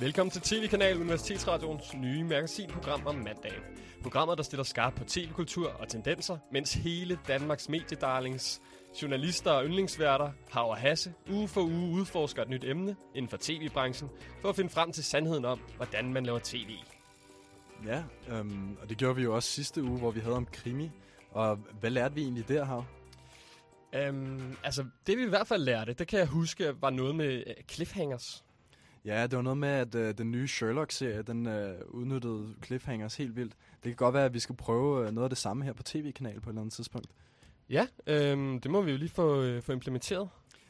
Velkommen til TV-kanal Universitetsradions nye magasinprogram om mandagen. Programmet, der stiller skarpt på tv-kultur og tendenser, mens hele Danmarks mediedarlings, journalister og yndlingsværter, Hav og Hasse, uge for uge udforsker et nyt emne inden for tv-branchen, for at finde frem til sandheden om, hvordan man laver tv. Ja, øhm, og det gjorde vi jo også sidste uge, hvor vi havde om krimi. Og hvad lærte vi egentlig der, her? Um, altså, det vi i hvert fald lærte, det kan jeg huske, var noget med uh, cliffhangers. Ja, det var noget med, at øh, den nye Sherlock-serie, den øh, udnyttede cliffhangers helt vildt. Det kan godt være, at vi skal prøve øh, noget af det samme her på tv-kanal på et eller andet tidspunkt. Ja, um, det må vi jo lige få, øh, få implementeret.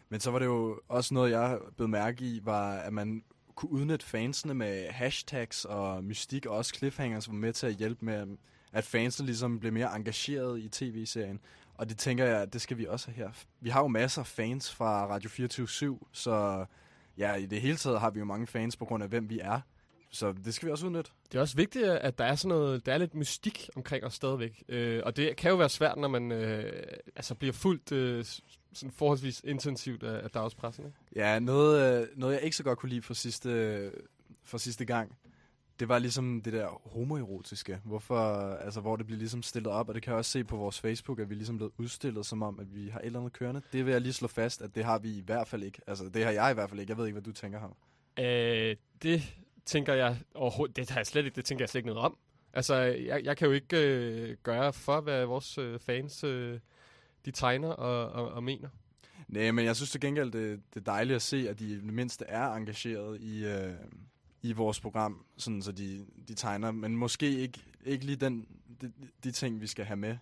Men så var det jo også noget, jeg blev mærke i, var, at man kunne udnytte fansene med hashtags og mystik, og også cliffhangers var med til at hjælpe med, at fansene ligesom blev mere engageret i tv-serien. Og det tænker jeg, det skal vi også have her. Vi har jo masser af fans fra Radio 24 så ja, i det hele taget har vi jo mange fans på grund af, hvem vi er. Så det skal vi også udnytte. Det er også vigtigt, at der er sådan noget, der er lidt mystik omkring os stadigvæk. Øh, og det kan jo være svært, når man øh, altså bliver fuldt øh, sådan forholdsvis intensivt af, af dagspressen. Ikke? Ja, noget, øh, noget jeg ikke så godt kunne lide for sidste, for sidste gang, det var ligesom det der homoerotiske, hvorfor, altså, hvor det bliver ligesom stillet op, og det kan jeg også se på vores Facebook, at vi ligesom blevet udstillet som om, at vi har et eller andet kørende. Det vil jeg lige slå fast, at det har vi i hvert fald ikke. Altså, det har jeg i hvert fald ikke. Jeg ved ikke, hvad du tænker her. Øh, det tænker jeg overhovedet, det har jeg slet ikke, det tænker jeg slet ikke noget om. Altså, jeg, jeg kan jo ikke øh, gøre for, hvad vores øh, fans øh, de tegner og, og, og mener. Nej, men jeg synes til gengæld, det, det er dejligt at se, at de i det mindste er engageret i, øh, i vores program, sådan så de, de tegner, men måske ikke, ikke lige den, de, de ting, vi skal have med.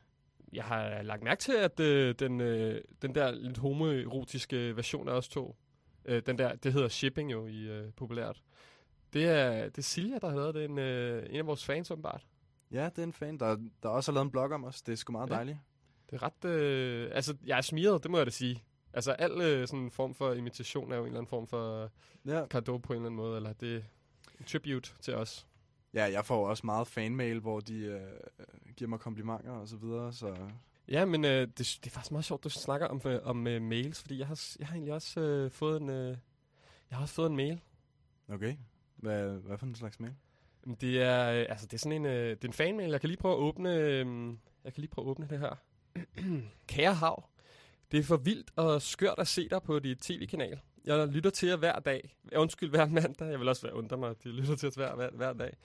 Jeg har lagt mærke til, at øh, den, øh, den der lidt homoerotiske version af os to, øh, den der, det hedder shipping jo i øh, populært. Det er, det er Silja, der har lavet det, en, øh, en af vores fans åbenbart. Ja, det er en fan, der, der også har lavet en blog om os. Det er sgu meget ja. dejligt. Det er ret... Øh, altså, jeg er smiret, det må jeg da sige. Altså, al øh, sådan en form for imitation er jo en eller anden form for ja. kado på en eller anden måde, eller det tribute til os. Ja, jeg får også meget fanmail, hvor de øh, giver mig komplimenter og så videre, så... Ja, men øh, det, det er faktisk meget sjovt, du snakker om, øh, om øh, mails, fordi jeg har, jeg har egentlig også øh, fået en... Øh, jeg har også fået en mail. Okay. Hvad, hvad for en slags mail? Det er, øh, altså, det er sådan en, øh, det er en fanmail. Jeg kan lige prøve at åbne, øh, jeg kan lige prøve at åbne det her. Kære Hav, det er for vildt og skørt at se dig på dit tv-kanal. Jeg lytter til jer hver dag. Undskyld, hver mandag. Jeg vil også være undre mig, at de lytter til os hver, hver, hver dag.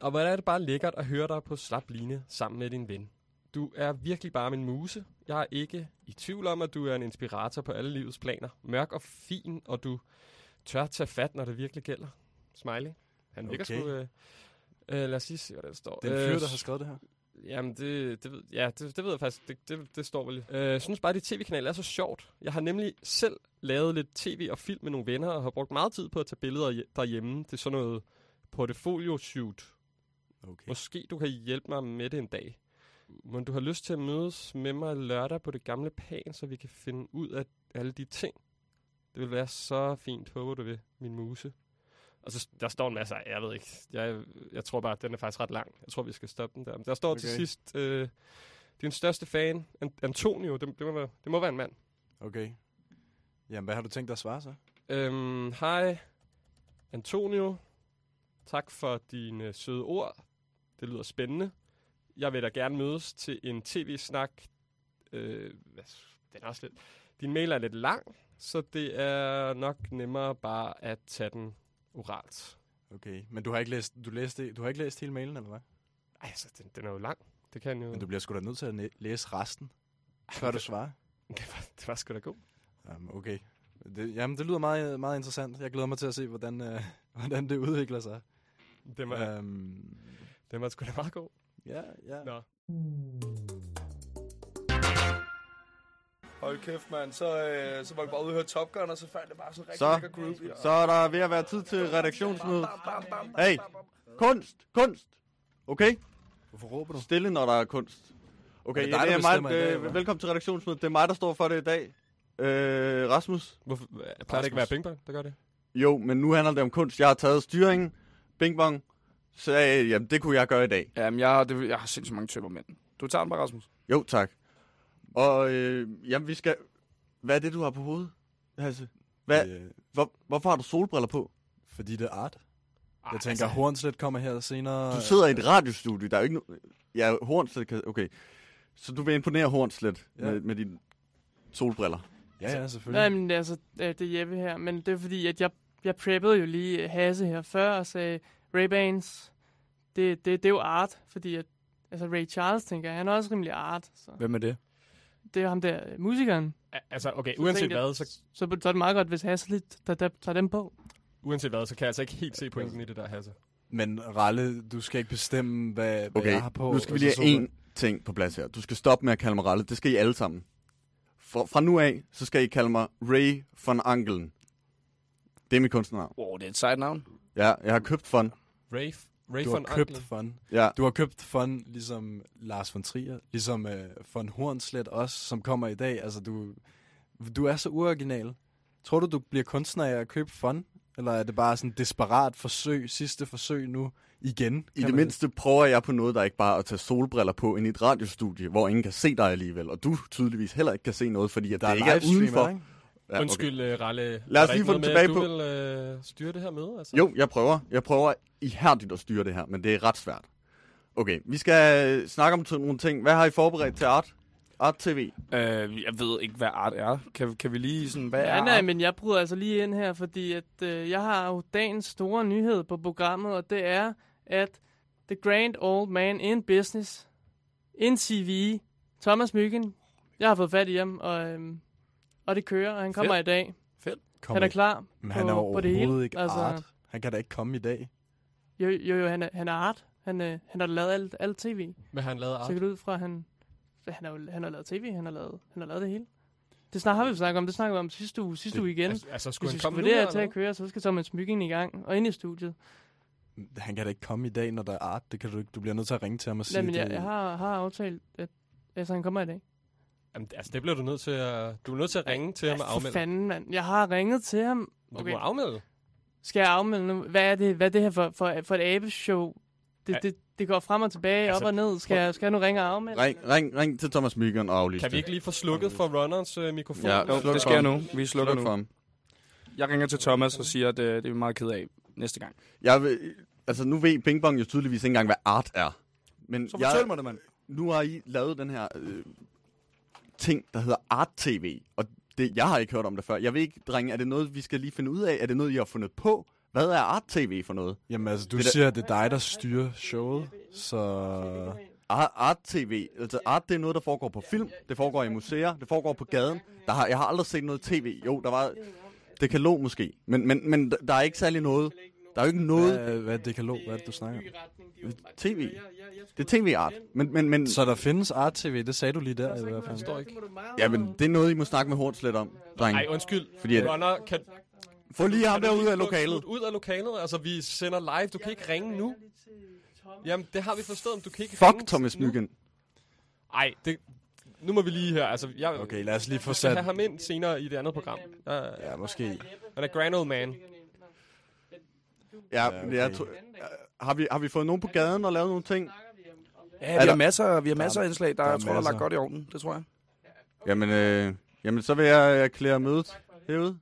Og hvordan er det bare lækkert at høre dig på slap line sammen med din ven. Du er virkelig bare min muse. Jeg er ikke i tvivl om, at du er en inspirator på alle livets planer. Mørk og fin, og du tør tage fat, når det virkelig gælder. Smiley. Han virker okay. sgu... Øh, øh, lad os lige se, hvad der står. Det er en fyr, der har skrevet det her. Jamen, det, det, ved, ja, det, det ved jeg faktisk. Det, det, det står vel. Øh, jeg synes bare, at dit tv-kanal er så sjovt. Jeg har nemlig selv lavet lidt tv og film med nogle venner, og har brugt meget tid på at tage billeder derhjemme. Det er sådan noget portfolio-shoot. Okay. Måske du kan hjælpe mig med det en dag. Men du har lyst til at mødes med mig lørdag på det gamle pan, så vi kan finde ud af alle de ting. Det vil være så fint, håber du ved, min muse. Og så der står en masse jeg ved ikke, jeg, jeg tror bare, at den er faktisk ret lang. Jeg tror, vi skal stoppe den der. Der står okay. til sidst, øh, din største fan, Antonio, det, det, må være, det må være en mand. Okay. Jamen, hvad har du tænkt dig at svare så? Øhm, hej, Antonio. Tak for dine søde ord. Det lyder spændende. Jeg vil da gerne mødes til en tv-snak. Øh, den er også lidt... Din mail er lidt lang, så det er nok nemmere bare at tage den oralt. Okay, men du har ikke læst, du læste, du har ikke læst hele mailen, eller hvad? Ej, altså, den, den er jo lang. Det kan jo... Men du bliver sgu da nødt til at læse resten, før du svarer. det, var, det var sgu da god. Um, okay. Det, jamen, det lyder meget, meget interessant. Jeg glæder mig til at se, hvordan, øh, hvordan det udvikler sig. Det var, um, det var sgu da meget god. Ja, ja. Nå. Hold kæft, mand. Så, øh, så var vi bare ude og høre Top Gun, og så fandt det bare sådan rigtig så, lækker groovy. Så er der ved at være tid til redaktionsmøde. Hey, kunst, kunst. Okay? Hvorfor råber du? Stille, når der er kunst. Okay, er det, dig, det er mig, øh, dag, velkommen til redaktionsmødet. Det er mig, der står for det i dag. Øh, Rasmus. Hvorfor, plejer det ikke at være ping der gør det? Jo, men nu handler det om kunst. Jeg har taget styringen, ping så øh, jamen, det kunne jeg gøre i dag. Jamen, jeg, det, jeg har sindssygt mange tømmermænd. Du tager den bare, Rasmus. Jo, tak. Og øh, jamen, vi skal... Hvad er det, du har på hovedet, Hasse? Hvad, øh, hvor, hvorfor har du solbriller på? Fordi det er art. Jeg tænker, altså, Hornslet kommer her senere. Du sidder i et radiostudie, der er jo ikke no... Ja, Hornslet kan... Okay. Så du vil imponere Hornslet ja. med, med dine solbriller? Ja, ja, selvfølgelig. Nej, men altså, det er Jeppe her. Men det er fordi, at jeg, jeg preppede jo lige Hasse her før og sagde, Ray-Bans, det, det, det er jo art, fordi at, altså Ray Charles, tænker jeg, han er også rimelig art. Så. Hvem er det? Det er ham der, musikeren. Altså, okay, uanset hvad, så... Så, så er det meget godt, hvis Hasse lidt der, der, tager dem på. Uanset hvad, så kan jeg altså ikke helt se pointen i det der, Hasse. Men Ralle, du skal ikke bestemme, hvad, hvad okay, jeg har på. nu skal vi lige have én ting på plads her. Du skal stoppe med at kalde mig Ralle. Det skal I alle sammen. For, fra nu af, så skal I kalde mig Ray von Angelen. Det er mit kunstnernavn. Wow, det er et sejt navn. Ja, jeg har købt fun. Ray, Ray du von har købt Angelen. fun. Ja. Du har købt fun, ligesom Lars von Trier, ligesom uh, von Hornslet også, som kommer i dag. Altså, du, du er så uoriginal. Tror du, du bliver kunstner af at købe fun? Eller er det bare sådan et desperat forsøg, sidste forsøg nu igen? I det mindste prøver jeg på noget, der ikke bare er at tage solbriller på ind i et radiostudie, hvor ingen kan se dig alligevel, og du tydeligvis heller ikke kan se noget, fordi at Der det er ikke er livestream, udenfor. ikke? Ja, Undskyld, okay. Ralle. Lad os lige få den med, tilbage at Du vil øh, styre det her med, altså? Jo, jeg prøver. Jeg prøver ihærdigt at styre det her, men det er ret svært. Okay, vi skal øh, snakke om nogle ting. Hvad har I forberedt til Art? Art TV? Øh, jeg ved ikke, hvad art er. Kan, kan vi lige sådan, hvad Ja, er nej, art? men jeg bryder altså lige ind her, fordi at, øh, jeg har jo dagens store nyhed på programmet, og det er, at The Grand Old Man in Business, in TV, Thomas Myggen, jeg har fået fat i ham, og, øhm, og det kører, og han kommer i dag. Kom Han er klar Men på, han er på det hele. ikke altså, art. Han kan da ikke komme i dag. Jo, jo, jo han, er, han er art. Han, øh, han har lavet alt, alt tv. Har han lavet Så art? kan det ud fra, han, han, har, han har lavet tv, han har lavet, han har lavet det hele. Det snak, har vi snakket om, det snakker vi om sidste uge, sidste Det- uge igen. Altså, altså skulle Hvis vi han komme nu? eller til at køre, så skal Thomas Myggen i gang og ind i studiet. Han kan da ikke komme i dag, når der er art. Det kan du ikke. Du bliver nødt til at ringe til ham og sige, Nej, men jeg, det, jeg har, har aftalt, at altså, han kommer i dag. Jamen, altså, det bliver du nødt til at... Du er nødt til at ringe til ham og for afmelde. fanden, mand. Jeg har ringet til ham. Du Okay. må afmelde. Skal jeg afmelde nu? Hvad er det, hvad er det her for, for, for et abeshow? Det, Ja. det, det går frem og tilbage, Altså, op og ned. Skal jeg, skal jeg nu ringe og afmelde? Ring, ring, ring til Thomas Myggen og aflyse Kan vi ikke lige få slukket for runnerens øh, mikrofon? Ja, Jo, det for sker nu. Vi slukker Sluk for nu. ham. Jeg ringer til Thomas og siger, at øh, det er vi meget ked af næste gang. Jeg vil, altså, nu ved Bing Bong jo tydeligvis ikke engang, hvad art er. Men Så jeg, fortæl mig det, mand. nu har I lavet den her øh, ting, der hedder Art TV. Og det, jeg har ikke hørt om det før. Jeg ved ikke, drenge, er det noget, vi skal lige finde ud af? Er det noget, I har fundet på? Hvad er Art TV for noget? Jamen altså, du Det siger, at det er dig, der styrer showet. Så Art, art TV, altså art det er noget, der foregår på film, det foregår i museer, det foregår på gaden. Der har, jeg har aldrig set noget tv. Jo, der var det kan lå måske, men, men, men der er ikke særlig noget. Der er jo ikke noget hvad, hvad er kalog? Hvad er det, du snakker om? Tv. Det er tv-art. Men, men, men, Så der findes art-tv, det sagde du lige der i hvert fald. forstår ikke. ja, men det er noget, I må snakke med Hornslet om, dreng. Nej, undskyld. Fordi at- Runner, kan, Få lige ham der ud af lokalet. Ud af lokalet. Altså, vi sender live. Du kan ikke ringe nu. Jamen, det har vi forstået, men du kan ikke ringe Fuck Thomas nu. Myggen. Ej, det... Nu må vi lige her. Altså, jeg, Okay, lad os lige få sat... have ham ind senere i det andet program. Ja, Ja, måske. han er grand old man. Ja, Ja, men jeg tror- har, vi, har vi fået nogen på gaden og lavet nogle ting? Ja, vi har masser, vi har masser af indslag. Der, der er jeg tror, der er lagt godt i orden. Det tror jeg. Jamen, øh, jamen så vil jeg erklære mødet herude.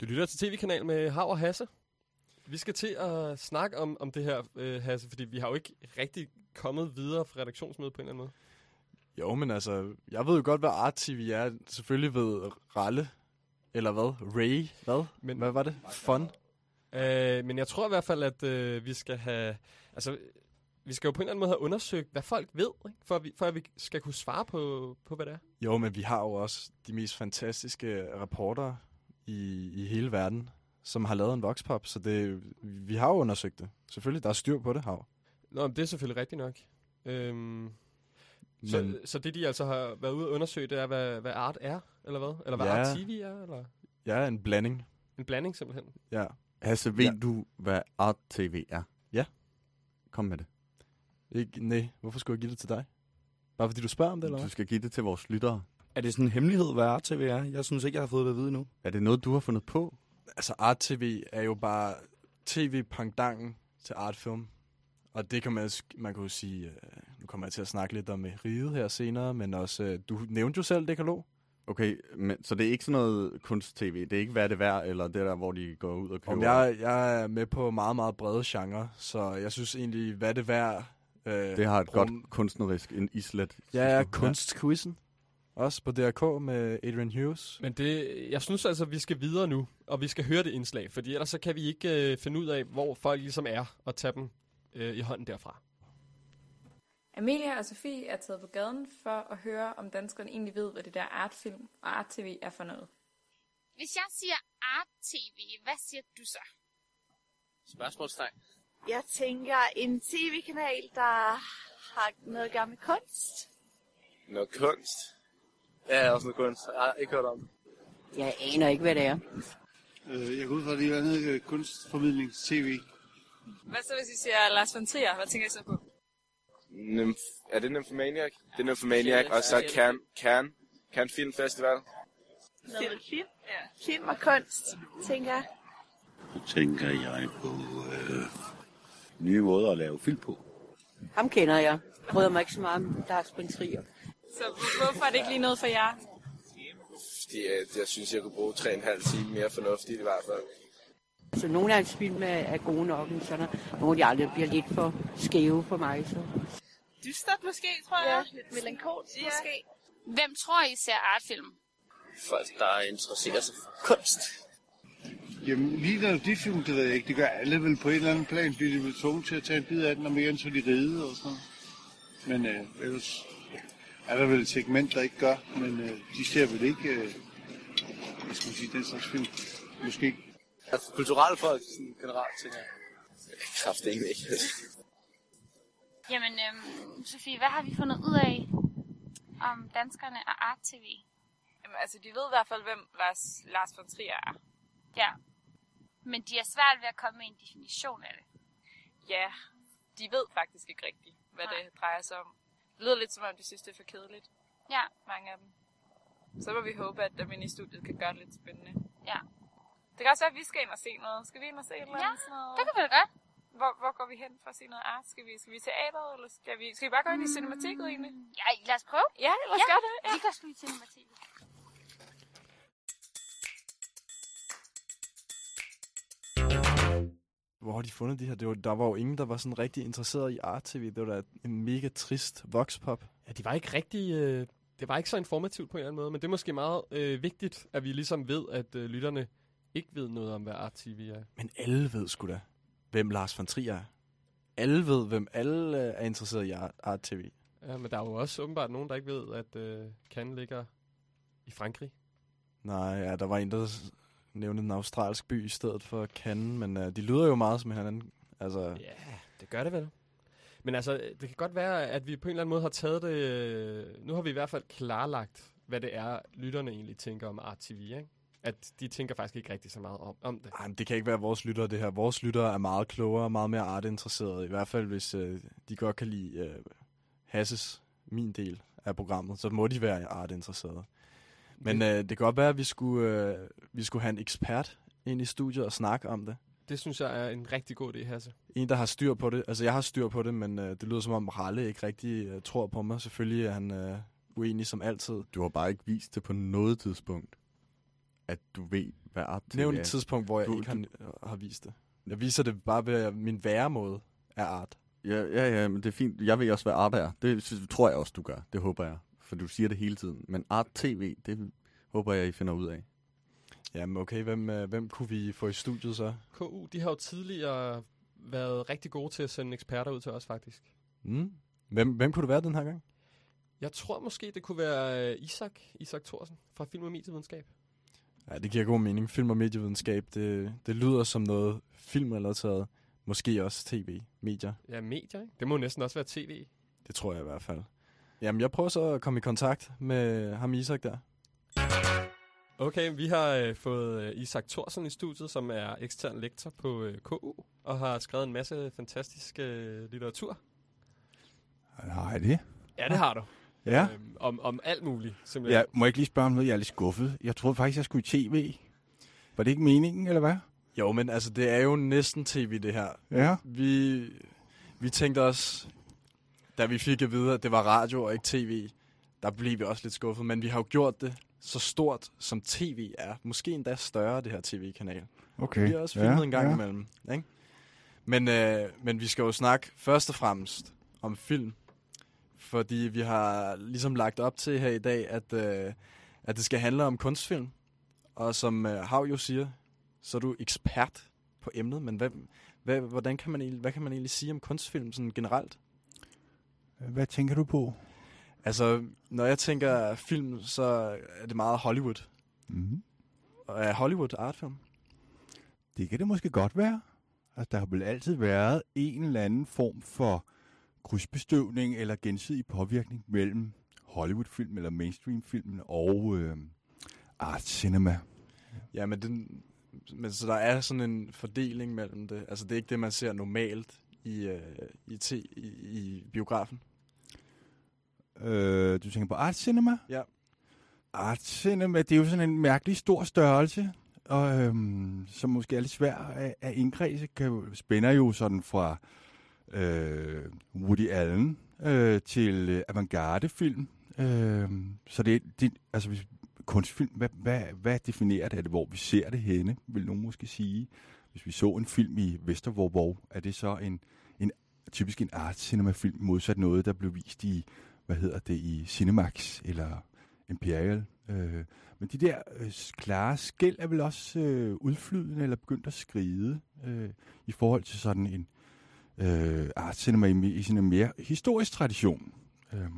Du lytter til tv-kanal med Hav og Hasse. Vi skal til at snakke om, om det her, øh, Hasse, fordi vi har jo ikke rigtig kommet videre fra redaktionsmødet på en eller anden måde. Jo, men altså, jeg ved jo godt, hvad art-tv er. Selvfølgelig ved Ralle, eller hvad? Ray, hvad? Men- Hvad var det? Fun? Øh, men jeg tror i hvert fald, at øh, vi skal have... Altså, vi skal jo på en eller anden måde have undersøgt, hvad folk ved, ikke? For, at vi, for at vi skal kunne svare på, på hvad det er. Jo, men vi har jo også de mest fantastiske rapporter i, i hele verden, som har lavet en voxpop, så det, vi har jo undersøgt det. Selvfølgelig, der er styr på det, hav. Nå, men det er selvfølgelig rigtigt nok. Øhm, Men, så, så det, de altså har været ude og undersøge, det er, hvad, hvad art er, eller hvad? Eller hvad Ja. art TV er, eller ja, en blanding. en blanding simpelthen. Ja. Hasse, ved Ja. du, hvad Art TV er? Ja. Kom med det. Ikke, nej, hvorfor skulle jeg give det til dig? Bare fordi du spørger om det, eller Du skal give det til vores lyttere. Er det sådan en hemmelighed, hvad art-tv er? Jeg synes ikke, jeg har fået det at vide nu. Er det noget, du har fundet på? Altså, art-tv er jo bare tv-pangdangen til artfilm. Og det kan man, man kan jo sige, øh, nu kommer jeg til at snakke lidt om øh, riget her senere, men også, øh, du nævnte jo selv Dekalog. Okay, men, så det er ikke sådan noget kunst-tv? Det er ikke hvad det er værd, eller det der, hvor de går ud og køber? Om jeg, jeg er med på meget, meget brede genre, så jeg synes egentlig, hvad det er værd... Øh, det har et rum- godt kunstnerisk en islet. Ja, ja, kunstquizzen. Også på DRK med Adrian Hughes. Men det, jeg synes altså, at vi skal videre nu, og vi skal høre det indslag, fordi ellers så kan vi ikke øh, finde ud af, hvor folk ligesom er, og tage dem øh, i hånden derfra. Amelia og Sofie er taget på gaden for at høre, om danskerne egentlig ved, hvad det der artfilm og art-tv er for noget. Hvis jeg siger art-tv, hvad siger du så? Spørgsmålstegn. Jeg tænker en tv-kanal, der har noget at gøre med kunst. Noget kunst. Ja, også noget kunst. Jeg har ikke hørt om det. Jeg aner ikke, hvad det er. Øh, jeg går ud fra, at det er noget øh, kunstformidlings-tv. Hvad så, hvis I siger Lars von Trier? Hvad tænker I så på? Nymph- er det Nymphomaniac? Det er Nymphomaniac, og så Can, Can, Can Film Festival. Med film. Ja. Film og kunst, tænker jeg. Så tænker jeg på øh, nye måder at lave film på. Ham kender jeg. Bryder mig ikke så meget om Lars von Trier. Så hvorfor er det ikke lige noget for jer? Fordi øh, jeg synes, jeg kunne bruge 3,5 timer mere fornuftigt i hvert fald. Altså, nogle af hans film er, er gode nok, men sådan nogle af de andre bliver lidt for skæve for mig. Så. Dystert måske, tror jeg. Ja, lidt melankolsk ja. måske. Hvem tror I ser artfilm? Folk, der interesserer sig for kunst. Jamen, lige når de film, det ved jeg ikke, det gør alle vel på en eller anden plan, bliver de vel tvunget til at tage en bid af den, og mere end så de ride og sådan. Men øh, ellers er der vel et segment, der ikke gør, men øh, de ser vel ikke, øh, hvad skal man sige, den slags film. Måske. Altså, kulturelle folk sådan generelt, tænker jeg. Kraft ikke. Jamen, øhm, Sofie, hvad har vi fundet ud af om danskerne og art-tv? Jamen, altså, de ved i hvert fald, hvem Lars, Lars von Trier er. Ja. Men de er svært ved at komme med en definition af det. Ja, de ved faktisk ikke rigtigt, hvad Nej. det drejer sig om. Det lyder lidt som om, de synes, det er for kedeligt, Ja, mange af dem. Så må vi håbe, at dem inde i studiet kan gøre det lidt spændende. ja. Det kan også være, at vi skal ind og se noget. Skal vi ind og se et eller Ja, andet? Sådan noget? det kan vi da godt. Hvor, hvor går vi hen for at se noget art? Skal vi, skal vi teateret, eller skal vi, skal vi bare gå ind i cinematiket egentlig? Ja, lad os prøve. Ja, lad os Ja, gøre det. Ja. Vi går sgu i cinematiet. Hvor har de fundet de her? Det var, der var jo ingen, der var sådan rigtig interesseret i art-tv. Det var da en mega trist voxpop. Ja, de var ikke rigtig... Øh, det var ikke så informativt på en eller anden måde, men det er måske meget øh, vigtigt, at vi ligesom ved, at øh, lytterne ikke ved noget om, hvad art-tv er. Men alle ved sgu da, hvem Lars von Trier er. Alle ved, hvem alle øh, er interesseret i art-tv. Ja, men der er jo også åbenbart nogen, der ikke ved, at øh, Cannes ligger i Frankrig. Nej, ja, der var en, der nævnte en australsk by i stedet for Cannes, men uh, de lyder jo meget som hinanden. Altså, Ja, det gør det vel. Men altså, det kan godt være, at vi på en eller anden måde har taget det... øh, Nu har vi i hvert fald klarlagt, hvad det er, lytterne egentlig tænker om Art TV, ikke? At de tænker faktisk ikke rigtig så meget om, om det. ej, men det kan ikke være vores lyttere, det her. Vores lyttere er meget klogere og meget mere artinteresserede. I hvert fald, hvis uh, de godt kan lide uh, Hasses, min del af programmet, så må de være artinteresserede. Men uh, det kan godt være, at vi skulle, uh, vi skulle have en ekspert ind i studiet og snakke om det. Det synes jeg er en rigtig god idé, Hasse. En, der har styr på det. Altså, jeg har styr på det, men uh, det lyder som om Ralle ikke rigtig uh, tror på mig. Selvfølgelig er han uh, uenig som altid. Du har bare ikke vist det på noget tidspunkt, at du ved, hvad art Nævn et tidspunkt, hvor jeg Du- ikke du- har, har vist det. Jeg viser det bare ved min væremåde af art. Ja, ja, ja, men det er fint. Jeg ved også, hvad art er. Det synes- tror jeg også, du gør. Det håber jeg. For du siger det hele tiden. Men art tv, det håber jeg, I finder ud af. Jamen okay, hvem, øh, hvem kunne vi få i studiet så? KU, de har jo tidligere været rigtig gode til at sende eksperter ud til os, faktisk. Mm. Hvem, hvem kunne det være den her gang? Jeg tror måske, det kunne være øh, Isak, Isak Thorsen fra Film og Medievidenskab. Ja, det giver god mening. Film og medievidenskab, det, det lyder som noget filmrelateret. Måske også tv, medier. Ja, medier, ikke? Det må næsten også være tv. Det tror jeg i hvert fald. Jamen, jeg prøver så at komme i kontakt med ham Isak der. Okay, vi har øh, fået øh, Isak Thorsen i studiet, som er ekstern lektor på øh, KU, og har skrevet en masse fantastisk øh, litteratur. Nej, det. Ja, det har du. Ja. Øhm, om, om alt muligt, simpelthen. Jeg må ikke lige spørge om noget, jeg er lidt skuffet. Jeg troede faktisk, jeg skulle i tv. Var det ikke meningen, eller hvad? Jo, men altså, det er jo næsten tv, det her. Ja. Vi, vi tænkte også, da vi fik at vide, at det var radio og ikke tv, der blev vi også lidt skuffet. Men vi har jo gjort det så stort, som tv er. Måske endda større, det her tv-kanal. Okay, Det bliver også ja, filmet en gang ja. imellem. Ikke? Men, øh, men vi skal jo snakke først og fremmest om film. Fordi vi har ligesom lagt op til her i dag, at, øh, at det skal handle om kunstfilm. Og som øh, Hav jo siger, så er du ekspert på emnet. Men hvad, hvad, hvordan kan man, hvad kan man egentlig sige om kunstfilm sådan generelt? Hvad tænker du på? Altså, når jeg tænker film, så er det meget Hollywood. Mm. Og er Hollywood artfilm? Det kan det måske godt være. Altså, der har vel altid været en eller anden form for krydsbestøvning eller gensidig påvirkning mellem Hollywood-film eller mainstream-film og øh, art cinema. Ja, men, den, men så der er sådan en fordeling mellem det. Altså, det er ikke det, man ser normalt i, øh, i, t- i, i biografen. Øh, du tænker på art cinema? Ja. Art cinema, det er jo sådan en mærkelig stor størrelse, og, øhm, som måske er lidt svær at, at indkredse, kan spænder jo sådan fra øh, Øh, Woody Allen øh, til øh, avantgarde-film. Øh, så det, det altså hvis, kunstfilm, hvad, hvad, hvad definerer det? Er det, hvor vi ser det henne, vil nogen måske sige? Hvis vi så en film i Vestervorborg, er det så en, en typisk en art cinema-film, modsat noget, der blev vist i, hvad hedder det, i Cinemax eller Imperial. Øh, men de der øh, klare skæld er vel også øh, udflydende eller begyndt at skride øh, i forhold til sådan en øh, art cinema i, i sådan en mere historisk tradition. Øh,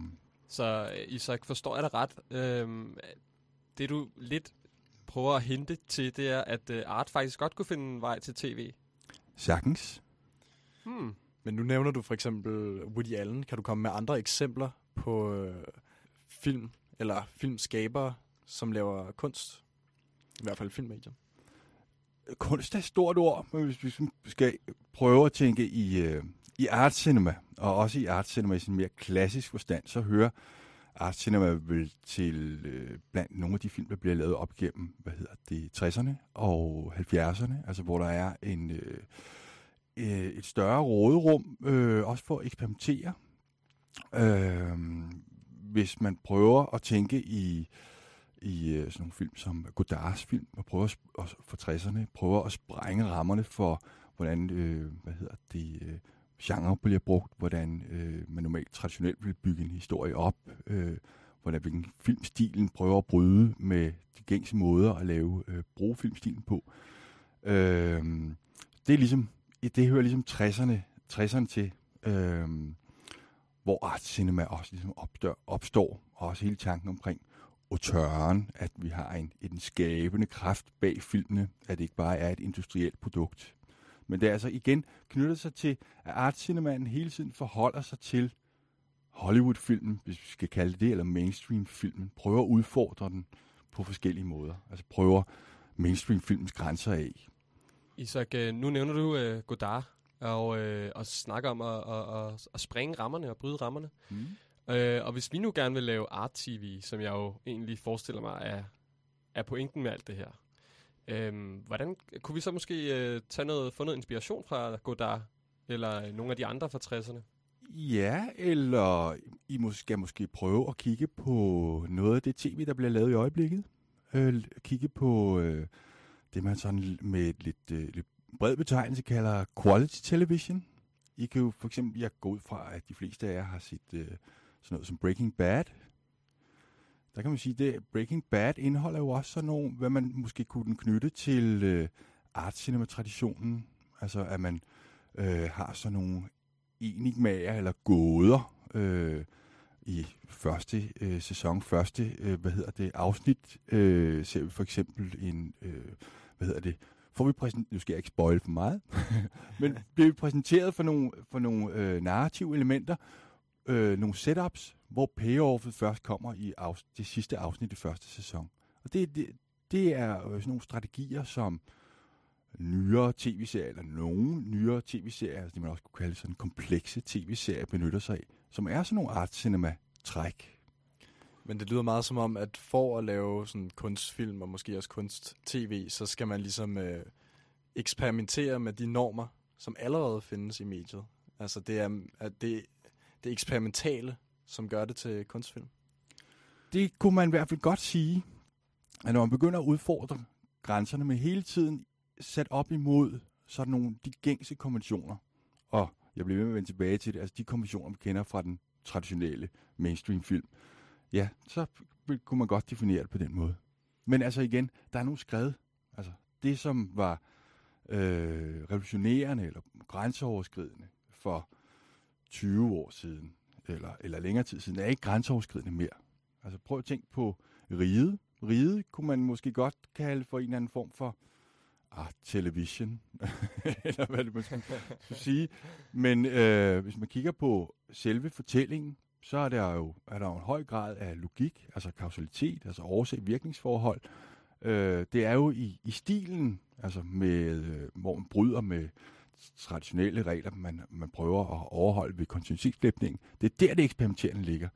Så øh, Isak, forstår jeg dig ret? Øhm, det du lidt prøver at hente til, det er, at øh, art faktisk godt kunne finde en vej til tv. sagtens. Hmm. Men nu nævner du for eksempel Woody Allen. Kan du komme med andre eksempler på øh, film eller filmskabere, som laver kunst? I hvert fald filmmedier kunst er et stort ord, men hvis vi skal prøve at tænke i, øh, i art cinema, og også i art cinema i sin mere klassisk forstand, så hører art cinema vel til øh, blandt nogle af de film, der bliver lavet op gennem, hvad hedder det, 60'erne og 70'erne, altså hvor der er en, øh, øh, et større råderum, øh, også for at eksperimentere. Øh, hvis man prøver at tænke i i øh, sådan nogle film som Godards film, og prøver at, også for 60'erne, prøver at sprænge rammerne for, hvordan, øh, hvad hedder det, øh, genre bliver brugt, hvordan øh, man normalt traditionelt vil bygge en historie op, øh, hvordan hvilken filmstilen prøver at bryde med de gængse måder at lave, øh, bruge filmstilen på. Øh, det er ligesom, det hører ligesom 60'erne, 60'erne til, øh, hvor art cinema også ligesom opstår, opstår, og også hele tanken omkring autøren, at vi har en, en skabende kraft bag filmene, at det ikke bare er et industrielt produkt. Men det er altså igen knyttet sig til, at art cinemaen hele tiden forholder sig til Hollywood-filmen, hvis vi skal kalde det det, eller mainstream-filmen, prøver at udfordre den på forskellige måder. Altså prøver mainstream-filmens grænser af. Isak, øh, nu nævner du øh, Godard, og, øh, og snakker om at, at, at, at springe rammerne og bryde rammerne. Mm. Øh, og hvis vi nu gerne vil lave art-tv, som jeg jo egentlig forestiller mig er, er pointen med alt det her, øh, hvordan kunne vi så måske øh, tage noget, få noget inspiration fra Godard, eller nogle af de andre fra 60'erne? Ja, eller I må, skal måske prøve at kigge på noget af det tv, der bliver lavet i øjeblikket. Øh, kigge på øh, det, man sådan med et lidt, øh, lidt bred betegnelse kalder quality television. I kan jo for eksempel, jeg går ud fra, at de fleste af jer har set øh, sådan noget som Breaking Bad. Der kan man sige, at Breaking Bad indeholder jo også sådan nogle, hvad man måske kunne knytte til øh, art cinema-traditionen. Altså, at man øh, har sådan nogle enigmager eller gåder øh, i første øh, sæson, første, øh, hvad hedder det, afsnit, øh, ser vi for eksempel en, øh, hvad hedder det, får vi præsenteret, nu skal jeg ikke spoil for meget, men bliver vi præsenteret for nogle, for nogle øh, narrative elementer, øh, nogle setups, hvor payoffet først kommer i af, det sidste afsnit i første sæson. Og det, det, det er øh, sådan nogle strategier, som nyere tv-serier, eller nogle nyere tv-serier, altså det man også kunne kalde sådan komplekse tv-serier, benytter sig af, som er sådan nogle art cinema-træk. Men det lyder meget som om, at for at lave sådan kunstfilm og måske også kunst-tv, så skal man ligesom øh, eksperimentere med de normer, som allerede findes i mediet. Altså det er, at det, det eksperimentale, som gør det til kunstfilm. Det kunne man i hvert fald godt sige. at når man begynder at udfordre grænserne, men hele tiden sat op imod sådan nogle de gængse konventioner, og jeg bliver ved med at vende tilbage til det, altså de konventioner, vi kender fra den traditionelle mainstream film, ja, så kunne man godt definere det på den måde. Men altså igen, der er nogle skred. Altså det, som var øh, revolutionerende eller grænseoverskridende for 20 år siden, eller, eller længere tid siden, er ikke grænseoverskridende mere. Altså prøv at tænke på riget. Riget kunne man måske godt kalde for en eller anden form for ah, television, eller hvad det man skulle skulle sige. Men øh, hvis man kigger på selve fortællingen, så er der jo, er der jo en høj grad af logik, altså kausalitet, altså årsag-virkningsforhold. Øh, det er jo i, i stilen, altså med, øh, hvor man bryder med traditionelle regler, man, man prøver at overholde ved kontinuitetsklipningen. Det er der, det eksperimenterende ligger.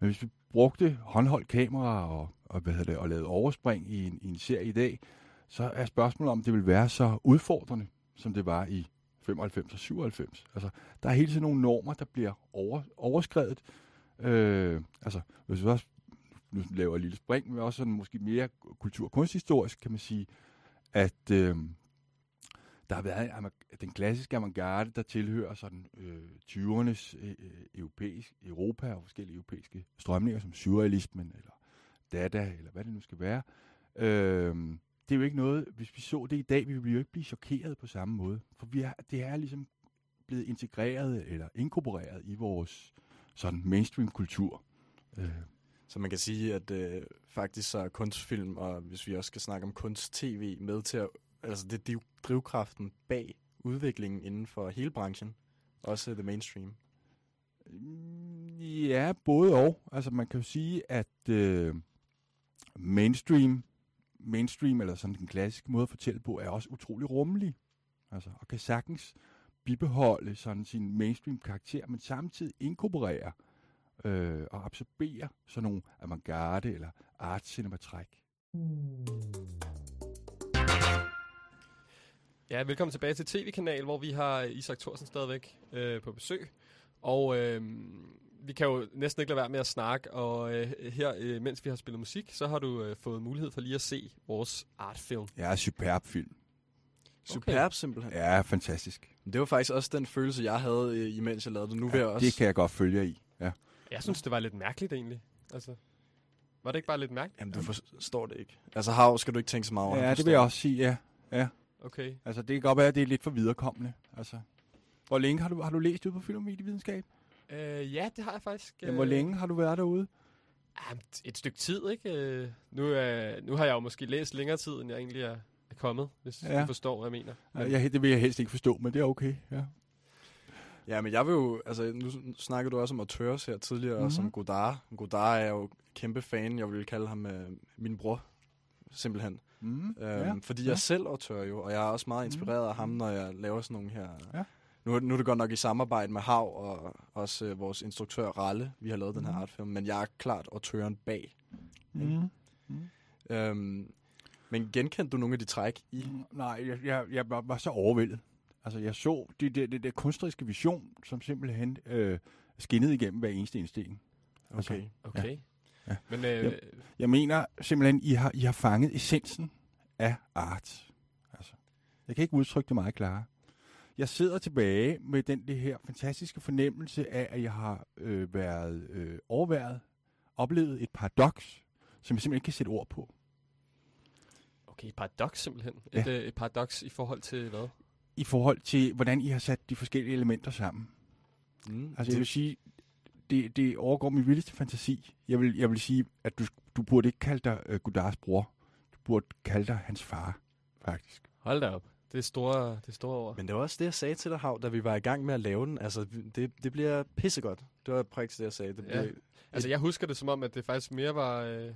Men hvis vi brugte håndholdt kamera og, og, hvad hedder det, og lavede overspring i en, i en serie i dag, så er spørgsmålet om, det vil være så udfordrende, som det var i 95 og 97. Altså, der er hele tiden nogle normer, der bliver over, overskrevet. Øh, altså, hvis vi også nu laver et lille spring, men også sådan måske mere kultur- og kunsthistorisk, kan man sige, at øh, der har været en, den klassiske avantgarde, der tilhører sådan øh, 20'ernes øh, øh, europæisk, Europa og forskellige europæiske strømninger, som surrealismen eller Dada, eller hvad det nu skal være. Øh, det er jo ikke noget, hvis vi så det i dag, vi ville jo ikke blive chokeret på samme måde. For vi er, det er ligesom blevet integreret eller inkorporeret i vores sådan mainstream-kultur. Øh, Så man kan sige, at øh, faktisk så er kunstfilm, og hvis vi også skal snakke om kunst-tv, med til at... Altså, det er drivkraften bag udviklingen inden for hele branchen. Også the mainstream. Mm, ja, både og. Altså man kan jo sige, at øh, mainstream, mainstream, eller sådan den klassiske måde at fortælle på, er også utrolig rummelig. Altså, og kan sagtens bibeholde sådan sin mainstream karakter, men samtidig inkorporere øh, og absorbere sådan nogle avantgarde eller art cinema cinematræk. Ja, velkommen tilbage til TV-kanal, hvor vi har Isak Thorsen stadigvæk øh, på besøg. Og øh, vi kan jo næsten ikke lade være med at snakke, og øh, her, øh, mens vi har spillet musik, så har du øh, fået mulighed for lige at se vores artfilm. Ja, superb film. Superb simpelthen. Ja, fantastisk. Det var faktisk også den følelse, jeg havde, øh, imens jeg lavede det. Nu vil jeg også... Det kan jeg godt følge jer i. Ja. Jeg synes, det var lidt mærkeligt egentlig. Altså, var det ikke bare lidt mærkeligt? Jamen, du forstår det ikke. Altså, Hav skal du ikke tænke så meget over. Ja, Han det vil jeg også sige, ja. ja. Okay. Altså, det kan godt være, at det er lidt for viderekommende. Altså, hvor længe har du, har du læst ud på film og medievidenskab? Øh, ja, det har jeg faktisk. Ja, hvor længe har du været derude? Jamen, et stykke tid, ikke? Øh, nu, øh, nu har jeg jo måske læst længere tid, end jeg egentlig er, er kommet, hvis ja. Ja. du forstår, hvad jeg mener. Men... Jeg, det vil jeg helst ikke forstå, men det er okay. Ja. Ja, men jeg vil jo, altså nu snakkede du også om auteurs her tidligere, mm-hmm. Mhm. som Godard. Godard er jo kæmpe fan, jeg vil kalde ham øh, min bror, simpelthen. Mm, øhm, ja, Fordi ja. jeg er selv autør jo, og jeg er også meget inspireret Mhm. af ham, når jeg laver sådan nogle her... Ja. Nu, er- nu er det godt nok i samarbejde med Hav og også øh, vores instruktør Ralle, vi har lavet den her Mhm. artfilm, men jeg er klart autøren bag. Mm. Mm. Øhm, men genkendte du nogle af de træk i? Nej, jeg, jeg, jeg var, var så overvældet. Altså, jeg så det der, det der kunstneriske vision, som simpelthen øh, skinnede igennem hver eneste indstilling. Okay. Okay. Ja. Ja. Men, øh, jeg, jeg mener simpelthen, I har, I har fanget essensen af art. Altså, jeg kan ikke udtrykke det meget klarere. Jeg sidder tilbage med den det her fantastiske fornemmelse af, at jeg har øh, været øh, overværet, oplevet et paradoks, som jeg simpelthen ikke kan sætte ord på. Okay, et paradoks simpelthen. Ja. Et, øh, et paradoks i forhold til hvad? I forhold til, hvordan I har sat de forskellige elementer sammen. Mm, Altså, jeg vil sige, det, det overgår min vildeste fantasi. Jeg vil, jeg vil sige, at du, du burde ikke kalde dig uh, Godards bror. Du burde kalde dig hans far, faktisk. Hold da op. Det er store, det er store ord. Men det var også det, jeg sagde til dig, Hav, da vi var i gang med at lave den. Altså, det, det bliver pissegodt. Det var præcis det, jeg sagde. Det Ja. bliver Altså, jeg husker det som om, at det faktisk mere var... Øh,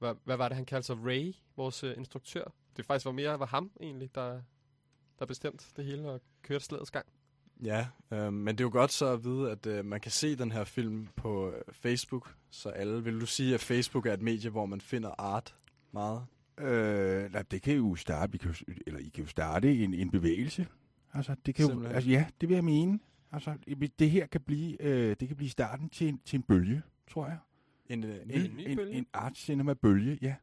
var hvad var det, han kaldte sig? Ray, vores øh, instruktør. Det faktisk var mere var ham egentlig, der, der bestemte det hele og kørte slagets gang. Ja, øh, men det er jo godt så at vide, at øh, man kan se den her film på øh, Facebook, så alle. Vil du sige, at Facebook er et medie, hvor man finder art meget? Øh, nej, det kan jo starte, vi kan jo, eller I kan jo starte en, en bevægelse. Altså, det kan jo, Simpelthen. altså, ja, det vil jeg mene. Altså, det her kan blive, øh, det kan blive starten til en, til en bølge, tror jeg. En, øh, en, en, en art cinema bølge, ja.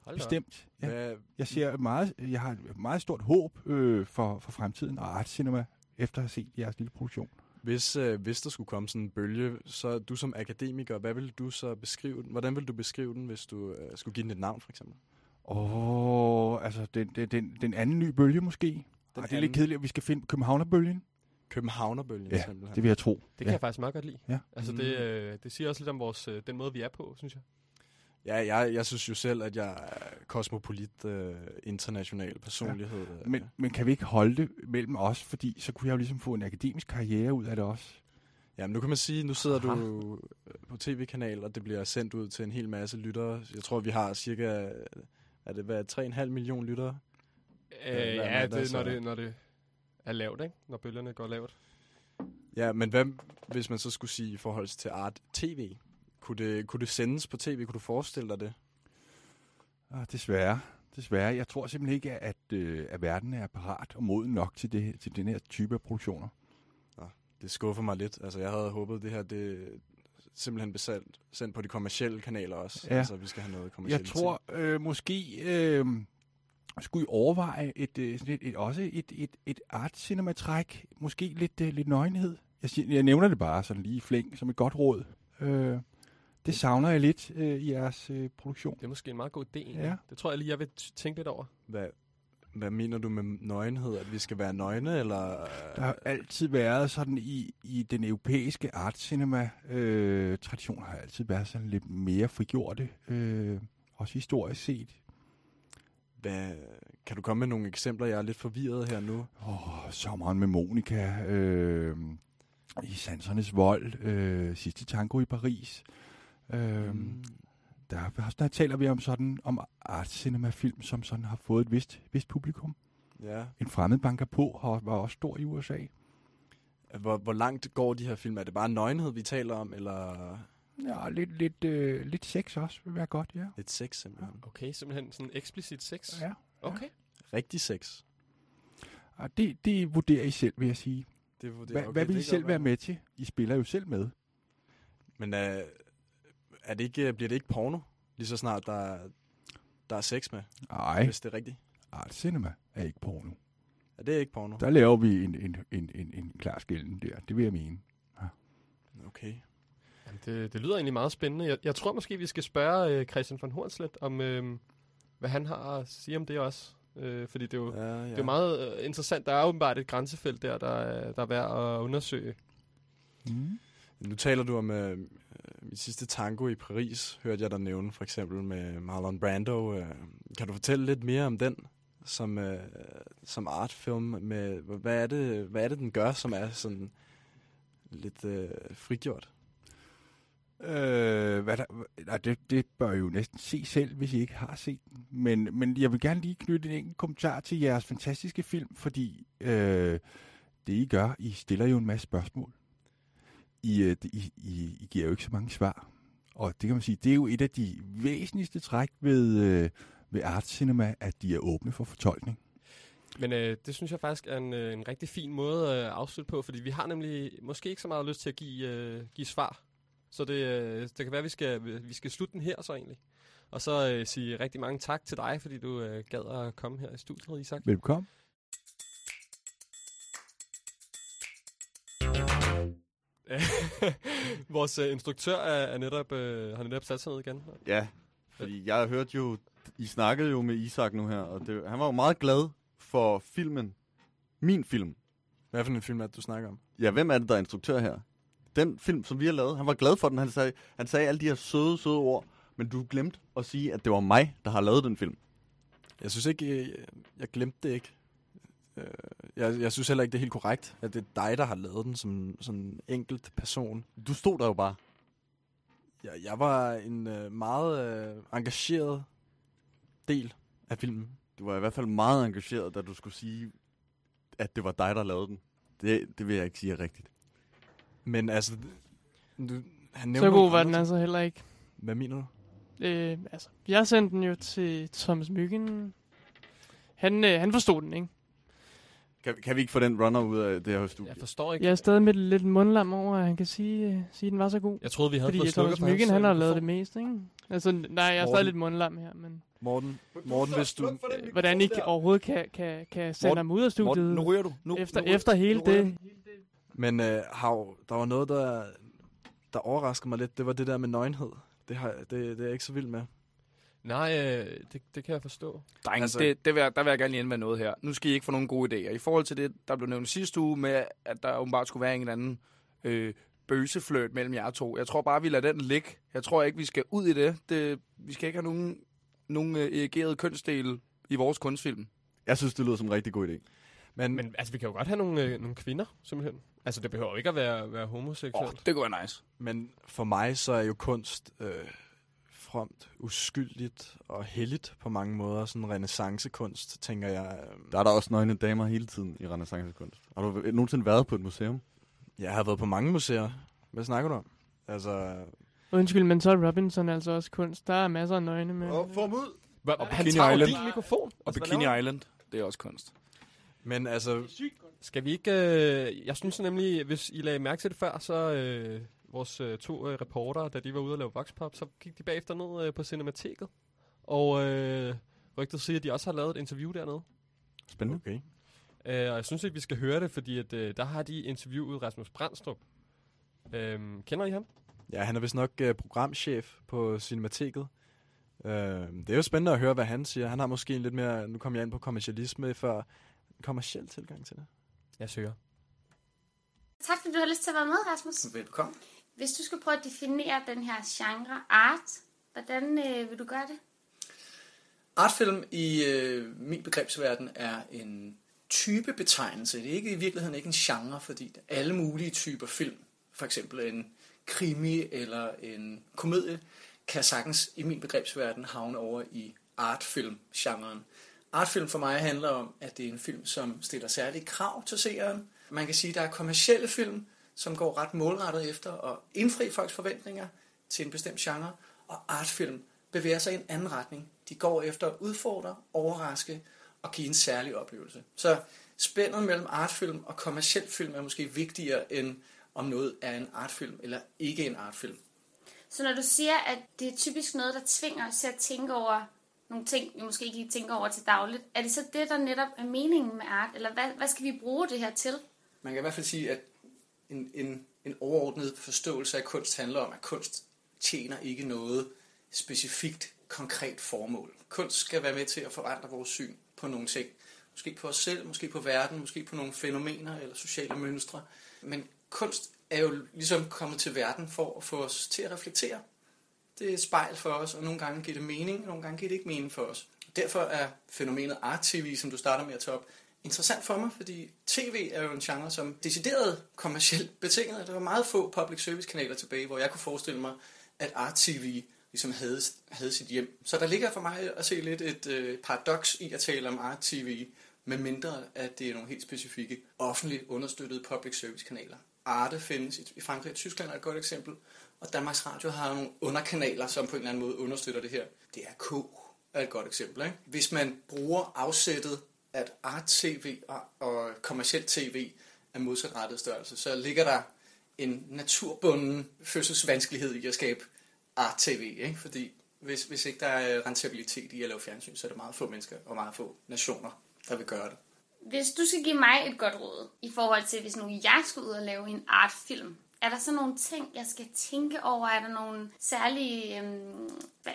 Hold. Bestemt. Ja. Hvad- Jeg, ser meget, jeg har et meget stort håb øh, for, for fremtiden og Art Cinema, efter at have set jeres lille produktion. Hvis, øh, hvis der skulle komme sådan en bølge, så du som akademiker, hvad vil du så beskrive den? Hvordan vil du beskrive den, hvis du øh, skulle give den et navn, for eksempel? Åh, oh, altså den, den, den, den anden nye bølge måske. Den Ej, det er lidt anden- kedeligt, at vi skal finde Københavnerbølgen. Københavnerbølgen, Ja, simpelthen. det vil jeg tro. Det kan ja. jeg faktisk meget godt lide. Ja. Altså, det, øh, det siger også lidt om vores, øh, den måde, vi er på, synes jeg. Ja, jeg, jeg synes jo selv, at jeg er kosmopolit, øh, international personlighed. øh. Men, men kan vi ikke holde det mellem os, fordi så kunne jeg jo ligesom få en akademisk karriere ud af det også. Jamen, nu kan man sige, nu sidder du øh, på tv-kanal, og det bliver sendt ud til en hel masse lyttere. Jeg tror, vi har cirka, er det hvad, 3,5 millioner lyttere? Øh, ja, mandag, det, så- når, det, når det er lavt, ikke? Når bølgerne går lavt. Ja, men hvad, hvis man så skulle sige i forhold til Art TV? Kunne det, kunne det sendes på tv? Kunne du forestille dig det? Ah, desværre. Desværre. Jeg tror simpelthen ikke, at, øh, at verden er parat og moden nok til, det, til den her type af produktioner. Nå, det skuffer mig lidt. Altså, jeg havde håbet, det her det simpelthen blev sendt, sendt på de kommercielle kanaler også. Ja. Altså, vi skal have noget kommercielt. Jeg tror øh, måske øh, skulle I overveje et, øh, sådan et, et, også et, et, et art cinematræk, måske lidt, øh, lidt nøgenhed. Jeg, siger, jeg nævner det bare sådan lige flæng som et godt råd. Øh, det savner jeg lidt øh, i jeres øh, produktion. Det er måske en meget god idé. egentlig. Ja. Det tror jeg lige, jeg vil tænke lidt over. Hvad, hvad mener du med nøgenhed? At vi skal være nøgne, eller... Der har altid været sådan i, i den europæiske art cinema øh, tradition har altid været sådan lidt mere frigjorte, øh, også historisk set. Hvad, kan du komme med nogle eksempler? Jeg er lidt forvirret her nu. Åh, sommeren med Monika, øh, i Sansernes vold, øh, sidste tango i Paris. Øh, mm. der, der taler vi om sådan om art cinema film, som sådan har fået et vist, vist publikum. Ja. En fremmed banker på har, var også stor i USA. Hvor, hvor langt går de her film? Er det bare nøgenhed, vi taler om, eller Ja, lidt, lidt, øh, lidt sex også vil være godt, ja. lidt sex simpelthen? Okay, simpelthen sådan eksplicit sex? Ja. Okay. Rigtig sex? Og det, det vurderer I selv, vil jeg sige. Det vurderer- Hvad, okay, hvad vil det I selv være være. med til? I spiller jo selv med. Men er, er det ikke, bliver det ikke porno, lige så snart der, der er sex med? Nej. Hvis det er rigtigt. Art cinema er ikke porno. Er det ikke porno? Der laver vi en, en, en, en, en klar skælden der. Det vil jeg mene. Okay. Jamen, det, det lyder egentlig meget spændende. Jeg, jeg tror måske, vi skal spørge øh, Christian von Hornslet om, øh, hvad han har at sige om det også. Øh, fordi det er jo, Ja, ja. det er jo meget øh, interessant. Der er åbenbart et grænsefelt der, der, er- der er værd at undersøge. Mm. Nu taler du om øh, Øh, min sidste tango i Paris, hørte jeg dig nævne, for eksempel med Marlon Brando. Øh, kan du fortælle lidt mere om den som, øh, som artfilm? Med, hvad, er det, hvad er det, den gør, som er sådan lidt øh, frigjort? Øh, hvad der, nej, det, det bør I jo næsten se selv, hvis I ikke har set den. Men, men jeg vil gerne lige knytte en enkelt kommentar til jeres fantastiske film, fordi øh, det I gør, I stiller jo en masse spørgsmål. I, øh, I, I, I giver jo ikke så mange svar. Og det kan man sige, det er jo et af de væsentligste træk ved, øh, ved art cinema, at de er åbne for fortolkning. Men øh, det synes jeg faktisk er en, øh, en rigtig fin måde at afslutte på, fordi vi har nemlig måske ikke så meget lyst til at give, øh, give svar. Så det, øh, det kan være, at vi skal, vi skal slutte den her så egentlig. Og så øh, sige rigtig mange tak til dig, fordi du øh, gad at komme her i studiet, Isak. Velkommen. Vores øh, instruktør er, er netop, øh, har netop sat sig ned igen. Ja, fordi jeg hørte jo, I snakkede jo med Isak nu her, og det, han var jo meget glad for filmen. Min film. Hvad for en film er det, du snakker om? Ja, hvem er det, der er instruktør her? Den film, som vi har lavet, han var glad for den. Han sagde, han sagde alle de her søde, søde ord, men du glemte at sige, at det var mig, der har lavet den film. Jeg synes ikke, jeg, jeg glemte det ikke. Øh, Jeg, jeg synes heller ikke, det er helt korrekt, at det er dig, der har lavet den som sådan en enkelt person. Du stod der jo bare. Jeg, jeg var en øh, meget øh, engageret del af filmen. Du var i hvert fald meget engageret, da du skulle sige, at det var dig, der lavede den. Det, det vil jeg ikke sige er rigtigt. Men altså, du, han Så god var den altså heller ikke. Hvad mener du? Øh, altså, jeg sendte den jo til Thomas Myggen. Han, øh, han forstod den, ikke? Kan, kan vi ikke få den runner ud af det her studie? Jeg forstår ikke. Jeg er stadig med lidt mundlam over, at han kan sige, uh, sige at den var så god. Jeg troede, vi havde Fordi fået slukket for hans, Myggen, han øh, har lavet det meste, ikke? Altså, nej, jeg er Morten. stadig lidt mundlam her, men... Morten, Morten hvis du... Øh, Hvordan I overhovedet kan, kan, kan sende Morten, ham ud af studiet. Morten, nu ryger du. Nu, efter, nu ryger- efter hele nu ryger det. Men øh, Hav, der var noget, der, der overraskede mig lidt. Det var det der med nøgenhed. Det, har, det, det er jeg ikke så vild med. Nej, øh, det, det kan jeg forstå. Dreng, Altså- det, det vil jeg, der vil jeg gerne lige med noget her. Nu skal I ikke få nogle gode idéer. I forhold til det, der blev nævnt sidste uge med, at der åbenbart skulle være en eller anden øh, bøsefløjt mellem jer to. Jeg tror bare, vi lader den ligge. Jeg tror ikke, vi skal ud i det. det vi skal ikke have nogen, nogen øh, erigerede kønsdele i vores kunstfilm. Jeg synes, det lyder som en rigtig god idé. Men, Men altså, vi kan jo godt have nogle, øh, nogle kvinder, simpelthen. Altså, det behøver ikke at være, være homoseksuelt. Oh, det kunne være nice. men for mig så er jo kunst øh, fromt, uskyldigt og helligt på mange måder. Sådan renaissancekunst, tænker jeg. Øh, Der er der også nøgne damer hele tiden i renaissancekunst. Har du nogensinde været på et museum? jeg har været på mange museer. Hvad snakker du om? Altså, Undskyld, men så er Robinson altså også kunst. Der er masser af nøgne med. få ham ud! Hva, Og han Bikini jo Island. din mikrofon. Og Altså, Bikini Island, det er også kunst. men altså, Skal vi ikke... Øh, jeg synes nemlig, hvis I lagde mærke til det før, så øh, vores øh, to øh, reportere, da de var ude at lave Voxpop, så gik de bagefter ned øh, på Cinemateket. Og øh, rygtet siger, at de også har lavet et interview dernede. Spændende. okay. Øh, og jeg synes ikke, vi skal høre det, fordi at, øh, der har de interviewet Rasmus Brandstrup. Øh, kender I ham? Ja, han er vist nok øh, programchef på Cinemateket. Øh, det er jo spændende at høre, hvad han siger. Han har måske en lidt mere, nu kommer jeg ind på kommercialisme før, kommerciel tilgang til det. Jeg søger. Tak fordi du har lyst til at være med, Rasmus. Velkommen. Hvis du skal prøve at definere den her genre art, hvordan øh, vil du gøre det? Artfilm i øh, min begrebsverden er en type betegnelse. Det er ikke i virkeligheden ikke en genre, fordi alle mulige typer film, for eksempel en krimi eller en komedie, kan sagtens i min begrebsverden havne over i artfilm-genren. Artfilm for mig handler om, at det er en film, som stiller særlige krav til seeren. Man kan sige, at der er kommercielle film, som går ret målrettet efter at indfri folks forventninger til en bestemt genre, og artfilm bevæger sig i en anden retning. De går efter at udfordre, overraske og give en særlig oplevelse. Så spændet mellem artfilm og kommerciel film er måske vigtigere end om noget er en artfilm eller ikke en artfilm. Så når du siger, at det er typisk noget, der tvinger os til at tænke over nogle ting, vi måske ikke lige tænker over til dagligt, er det så det, der netop er meningen med art? Eller hvad, hvad skal vi bruge det her til? Man kan i hvert fald sige, at en, en, en overordnet forståelse af kunst handler om, at kunst tjener ikke noget specifikt, konkret formål. Kunst skal være med til at forandre vores syn på nogle ting. Måske på os selv, måske på verden, måske på nogle fænomener eller sociale mønstre. Men kunst er jo ligesom kommet til verden for at få os til at reflektere. Det er et spejl for os, og nogle gange giver det mening, og nogle gange giver det ikke mening for os. Derfor er fænomenet art-tv, som du starter med at tage op, interessant for mig, fordi tv er jo en genre, som decideret kommercielt betinget. Der var meget få public service kanaler tilbage, hvor jeg kunne forestille mig, at art-tv ligesom havde, havde sit hjem. Så der ligger for mig at se lidt et øh, paradoks i at tale om art-tv, med mindre at det er nogle helt specifikke offentligt understøttede public service kanaler. Arte findes i- i Frankrig og Tyskland er et godt eksempel, og Danmarks Radio har nogle underkanaler, som på en eller anden måde understøtter det her. Det er K er et godt eksempel. Ikke? Hvis man bruger afsættet, at art-tv og, og kommersielt tv er modsatrettet størrelse, så ligger der en naturbunden fødselsvanskelighed i at skabe art-tv. Ikke? Fordi hvis, hvis ikke der er rentabilitet i at lave fjernsyn, så er det meget få mennesker og meget få nationer, der vil gøre det. Hvis du skal give mig et godt råd i forhold til, hvis nu jeg skulle ud og lave en artfilm, er der så nogle ting, jeg skal tænke over? Er der nogle særlige øhm,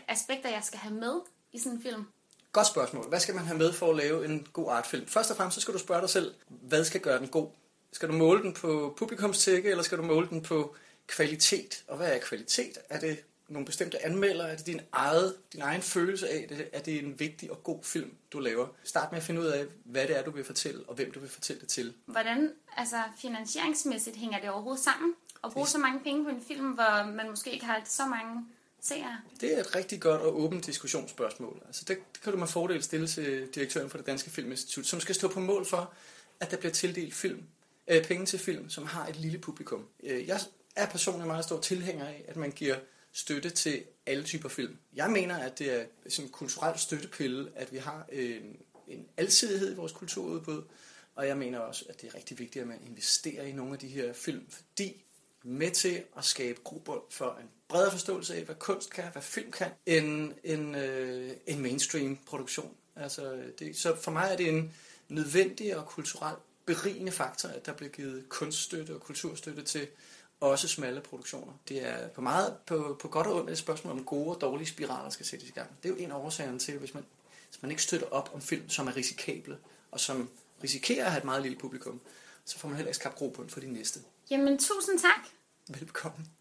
aspekter, jeg skal have med i sådan en film? Godt spørgsmål. Hvad skal man have med for at lave en god artfilm? Først og fremmest så skal du spørge dig selv, hvad skal gøre den god? Skal du måle den på publikumstække, eller skal du måle den på kvalitet? Og hvad er kvalitet? Er det nogle bestemte anmeldere? Er det din, eget, din egen følelse af det? Er det en vigtig og god film, du laver? Start med at finde ud af, hvad det er, du vil fortælle, og hvem du vil fortælle det til. Hvordan, altså finansieringsmæssigt, hænger det overhovedet sammen? Og bruge så mange penge på en film, hvor man måske ikke har så mange seere? Det er et rigtig godt og åbent diskussionsspørgsmål. Altså det, det kan du med fordel stille til direktøren for det Danske Filminstitut, som skal stå på mål for, at der bliver tildelt film, øh, penge til film, som har et lille publikum. Øh, jeg er personligt meget stor tilhænger af, at man giver støtte til alle typer film. Jeg mener, at det er sådan en kulturel støttepille, at vi har øh, en, en alsidighed i vores kulturudbud, Og jeg mener også, at det er rigtig vigtigt, at man investerer i nogle af de her film, fordi med til at skabe grobund for en bredere forståelse af, hvad kunst kan, hvad film kan, end en, øh, en mainstream produktion. Altså, det, så for mig er det en nødvendig og kulturel berigende faktor, at der bliver givet kunststøtte og kulturstøtte til også smalle produktioner. Det er på meget på, på godt og ondt et spørgsmål om gode og dårlige spiraler skal sættes i gang. Det er jo en af årsagerne til, hvis man, hvis man ikke støtter op om film, som er risikable, og som risikerer at have et meget lille publikum, så får man heller ikke skabt grobund for de næste. Jamen, tusind tak. Velkommen.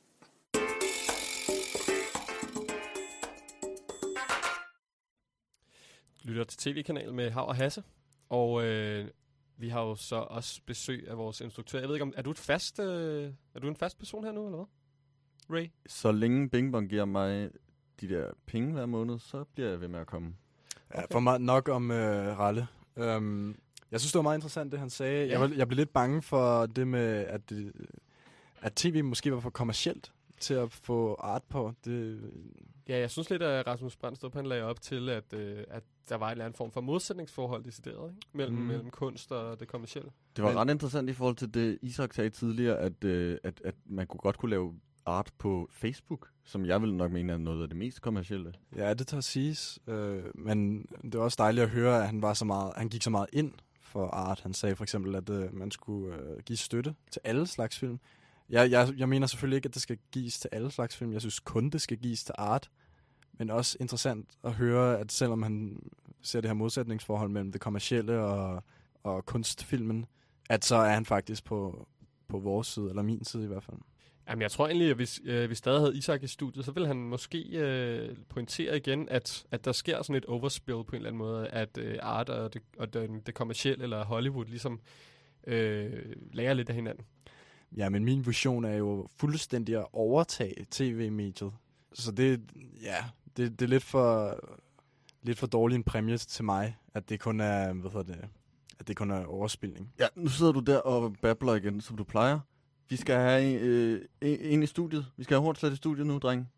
Lytter til tv-kanalen med Hav og Hasse. Og øh, vi har jo så også besøg af vores instruktør. Jeg ved ikke om, er du, et fast, øh, er du en fast person her nu, eller hvad? Ray? Så længe Bing Bong giver mig de der penge hver måned, så bliver jeg ved med at komme. Ja, for meget nok om øh, Ralle. Um, jeg synes, det var meget interessant, det han sagde. Ja. Jeg, var, jeg blev lidt bange for det med, at, det, at tv måske var for kommercielt til at få art på. Det, Ja, jeg synes lidt, at Rasmus Brandstrup han lagde op til, at, øh, at der var en eller anden form for modsætningsforhold decideret, ikke? Mellem, Mm. mellem kunst og det kommercielle. Det var ret interessant i forhold til det, Isak sagde tidligere, at, øh, at, at man kunne godt kunne lave art på Facebook, som jeg vil nok mene er noget af det mest kommercielle. Ja, det tager siges. Øh, men det var også dejligt at høre, at han, var så meget, han gik så meget ind for art. Han sagde for eksempel, at øh, man skulle øh, give støtte til alle slags film. Jeg, jeg, jeg mener selvfølgelig ikke, at det skal gives til alle slags film. Jeg synes kun, det skal gives til art. Men også interessant at høre, at selvom han ser det her modsætningsforhold mellem det kommercielle og, og kunstfilmen, at så er han faktisk på, på vores side, eller min side i hvert fald. Jamen, jeg tror egentlig, at hvis øh, vi stadig havde Isak i studiet, så ville han måske øh, pointere igen, at, at der sker sådan et overspill på en eller anden måde, at øh, art og, det, og den, det kommercielle eller Hollywood ligesom øh, lærer lidt af hinanden. Ja, men min vision er jo fuldstændig at overtage tv-mediet. Så det, ja, det, det er lidt for, lidt for dårlig en præmie til mig, at det kun er, hvad hedder det, at det kun er overspilning. Ja, nu sidder du der og babler igen, som du plejer. Vi skal have en, øh, en, en i studiet. Vi skal have Hornslet i studiet nu, dreng.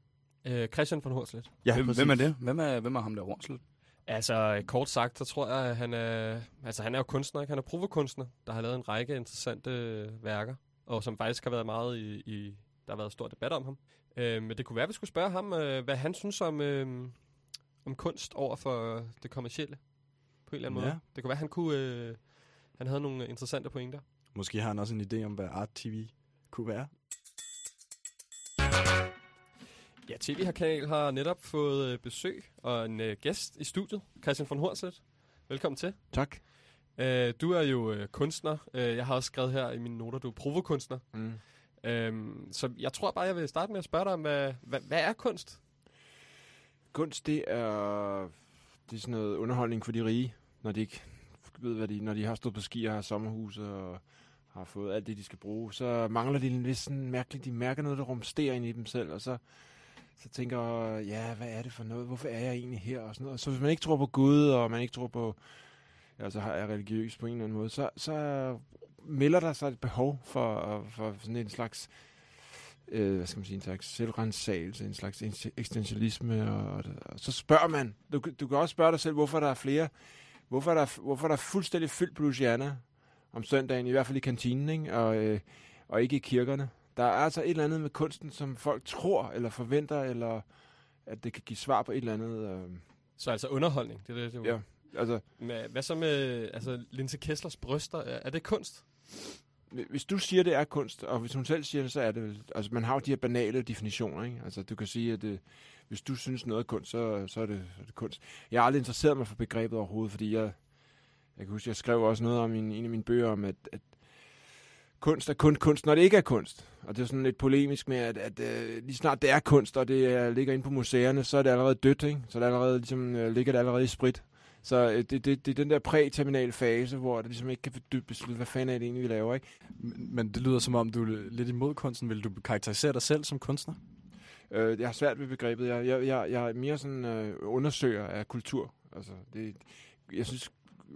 Øh, Christian von Hornslet. Ja, hvem, præcis. hvem er det? Hvem er, hvem er ham der Hornslet? Altså, kort sagt, så tror jeg, at han er, altså, han er jo kunstner, ikke? Han er provokunstner, der har lavet en række interessante øh, værker, og som faktisk har været meget i, i der har været stor debat om ham. Øh, men det kunne være, at vi skulle spørge ham, øh, hvad han synes om, øh, om kunst over for det kommercielle, på en eller anden Ja. måde. Det kunne være, at han kunne, øh, han havde nogle interessante pointer. Måske har han også en idé om, hvad Art TV kunne være. Ja, TV her kanal har netop fået øh, besøg og en øh, gæst i studiet, Christian von Hornslet. Velkommen til. Tak. Øh, du er jo øh, kunstner. Øh, jeg har også skrevet her i mine noter, du er provokunstner. Mm. Øhm, så jeg tror bare, jeg vil starte med at spørge dig om, hvad, hvad, hvad er kunst? Kunst, det er, det er sådan noget underholdning for de rige, når de ikke ved, hvad de, når de har stået på ski og har sommerhus og har fået alt det, de skal bruge, så mangler de en vis sådan mærkeligt, de mærker noget, der rumsterer ind i dem selv, og så, så tænker ja, hvad er det for noget? Hvorfor er jeg egentlig her? Og sådan noget. Så hvis man ikke tror på Gud, og man ikke tror på, altså er religiøs på en eller anden måde, så, så melder der sig et behov for, for sådan en slags øh, hvad skal man sige, en slags selvrensagelse, en slags eksistentialisme, og, og, og så spørger man, du, du kan også spørge dig selv, hvorfor der er flere, hvorfor der, er- hvorfor der er fuldstændig fyldt Louisiana om søndagen, i hvert fald i kantinen, ikke? Og, øh, og ikke i kirkerne. Der er altså et eller andet med kunsten, som folk tror, eller forventer, eller at det kan give svar på et eller andet. Øh. Så altså underholdning, det er det, du... Ja, altså... Med, hvad så med altså, Linse Kesslers bryster? Er, er det kunst? Hvis du siger, det er kunst, og hvis hun selv siger det, så er det vel... Altså, man har jo de her banale definitioner, ikke? Altså, du kan sige, at det, hvis du synes noget er kunst, så, så, er det, så er det kunst. Jeg har aldrig interesseret mig for begrebet overhovedet, fordi jeg... Jeg kan huske, jeg skrev også noget om i en, af mine bøger om, at, at kunst er kun kunst, når det ikke er kunst. Og det er sådan lidt polemisk med, at, at øh, lige snart det er kunst, og det er, ligger inde på museerne, så er det allerede dødt, ikke? Så er det allerede, ligesom, øh, ligger det allerede i sprit. Så øh, det, det, det er den der præterminale fase, hvor det ligesom ikke kan fordybe beslutte, hvad fanden er det egentlig, vi laver, ikke? Men, men det lyder som om, du er lidt imod kunsten. Vil du karakterisere dig selv som kunstner? Øh, jeg har svært ved begrebet. Jeg, jeg, jeg, jeg er mere sådan øh, undersøger af kultur. Altså, det, jeg synes,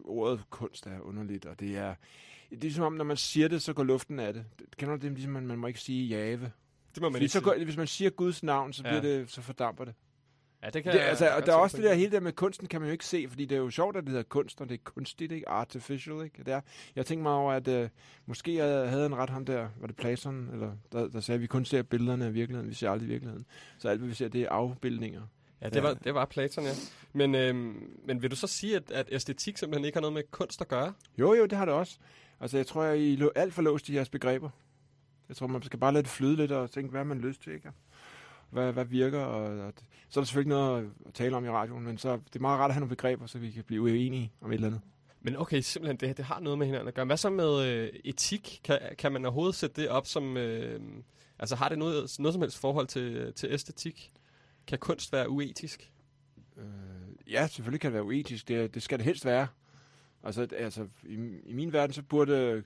ordet kunst er underligt, og det er... Det er ligesom om, når man siger det, så går luften af det. det kender du det, ligesom man, man må ikke sige jave. Det må man Fordi ikke så sige. går, Hvis man siger Guds navn, så, Ja. bliver det, så fordamper det. Ja, det kan det, jeg altså, og der er også det der hele der med kunsten, kan man jo ikke se, fordi det er jo sjovt, at det hedder kunst, og det er kunstigt, ikke? Artificial, ikke? Det er, jeg tænkte mig over, at øh, måske jeg havde en ret ham der, var det Platon, eller der, der sagde, at vi kun ser billederne af virkeligheden, vi ser aldrig virkeligheden. Så alt, hvad vi ser, det er afbildninger. Ja, det, Var, det var Platon, ja. Men, øhm, men vil du så sige, at, at æstetik simpelthen ikke har noget med kunst at gøre? Jo, jo, det har det også. Altså, jeg tror, at I er alt for låst i jeres begreber. Jeg tror, man skal bare lade det flyde lidt og tænke, hvad man lyst til, ikke? Hvad, hvad virker, og, og det, så er der selvfølgelig noget at tale om i radioen, men så det er meget rart at have nogle begreber, så vi kan blive uenige om et eller andet. Men okay, simpelthen, det, det har noget med hinanden at gøre. Hvad så med øh, etik? Kan, kan man overhovedet sætte det op som... Øh, altså har det noget, noget som helst forhold til, til æstetik? Kan kunst være uetisk? Øh, ja, selvfølgelig kan det være uetisk. Det, det skal det helst være. Altså, altså i, i min verden, så burde...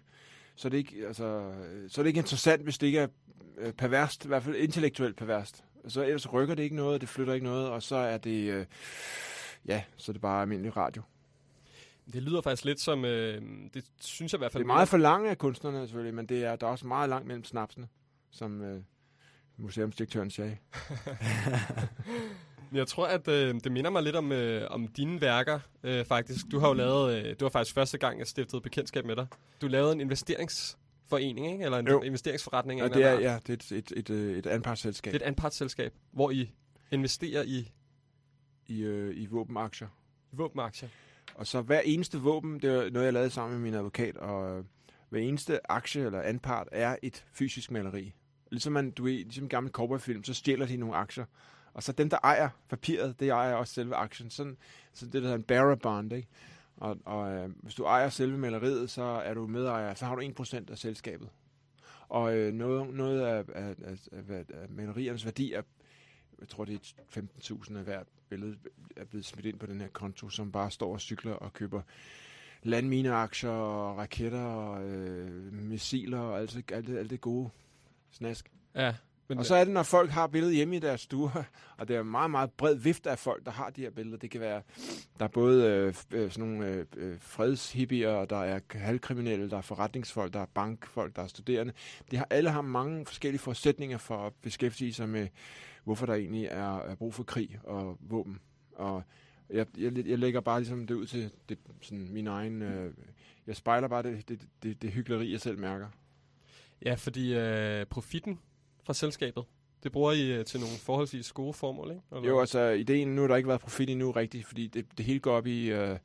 Så er, det ikke, altså, så er det ikke interessant, hvis det ikke er øh, perverst, i hvert fald intellektuelt perverst. Så ellers rykker det ikke noget, det flytter ikke noget, og så er det... Øh, ja, så er det bare almindelig radio. Det lyder faktisk lidt som... Øh, det synes jeg i hvert fald... Det er meget for langt af kunstnerne selvfølgelig, men det er, der er også meget langt mellem snapsene, som øh, museumsdirektøren sagde. Jeg tror, at øh, det minder mig lidt om, øh, om dine værker, øh, faktisk. Du har jo lavet, øh, det var faktisk første gang, jeg stiftede bekendtskab med dig. Du lavede en investeringsforening, ikke? Eller en Jo. investeringsforretning. Ja, det er, ja, det er et, et, et, et, et anpartsselskab. Det er et anpartsselskab, hvor I investerer i... I, øh, i våbenaktier. I våbenaktier. Og så hver eneste våben, det er noget, jeg lavede sammen med min advokat, og øh, hver eneste aktie eller anpart er et fysisk maleri. Ligesom man, du ved, ligesom en gammel cowboyfilm, så stjæler de nogle aktier. Og så dem, der ejer papiret, det ejer også selve aktien. Sådan, så det der hedder en bearer bond, ikke? Og, og øh, hvis du ejer selve maleriet, så er du medejer, så har du 1% af selskabet. Og øh, noget, noget af, af, af, af, af maleriernes værdi er, jeg tror det er 15.000 af hvert billede, er blevet smidt ind på den her konto, som bare står og cykler og køber landmineaktier og raketter og øh, missiler og alt, alt, alt det gode snask. Ja. Men og så er det, når folk har billedet hjemme i deres stuer, og det er en meget, meget bred vifte af folk, der har de her billeder. Det kan være, der er både øh, øh, sådan nogle øh, øh, fredshippier, og der er halvkriminelle, der er forretningsfolk, der er bankfolk, der er studerende. De har, alle har mange forskellige forudsætninger for at beskæftige sig med, hvorfor der egentlig er, er brug for krig og våben. Og jeg, jeg, jeg lægger bare ligesom det ud til det, sådan min egen... Øh, jeg spejler bare det, det, det, det hyggeleri, jeg selv mærker. Ja, fordi øh, profitten fra selskabet, det bruger I øh, til nogle forholdsvis gode formål, ikke? Eller? Jo, altså ideen, nu har der ikke været profit endnu rigtigt, fordi det, det hele går op i, øh,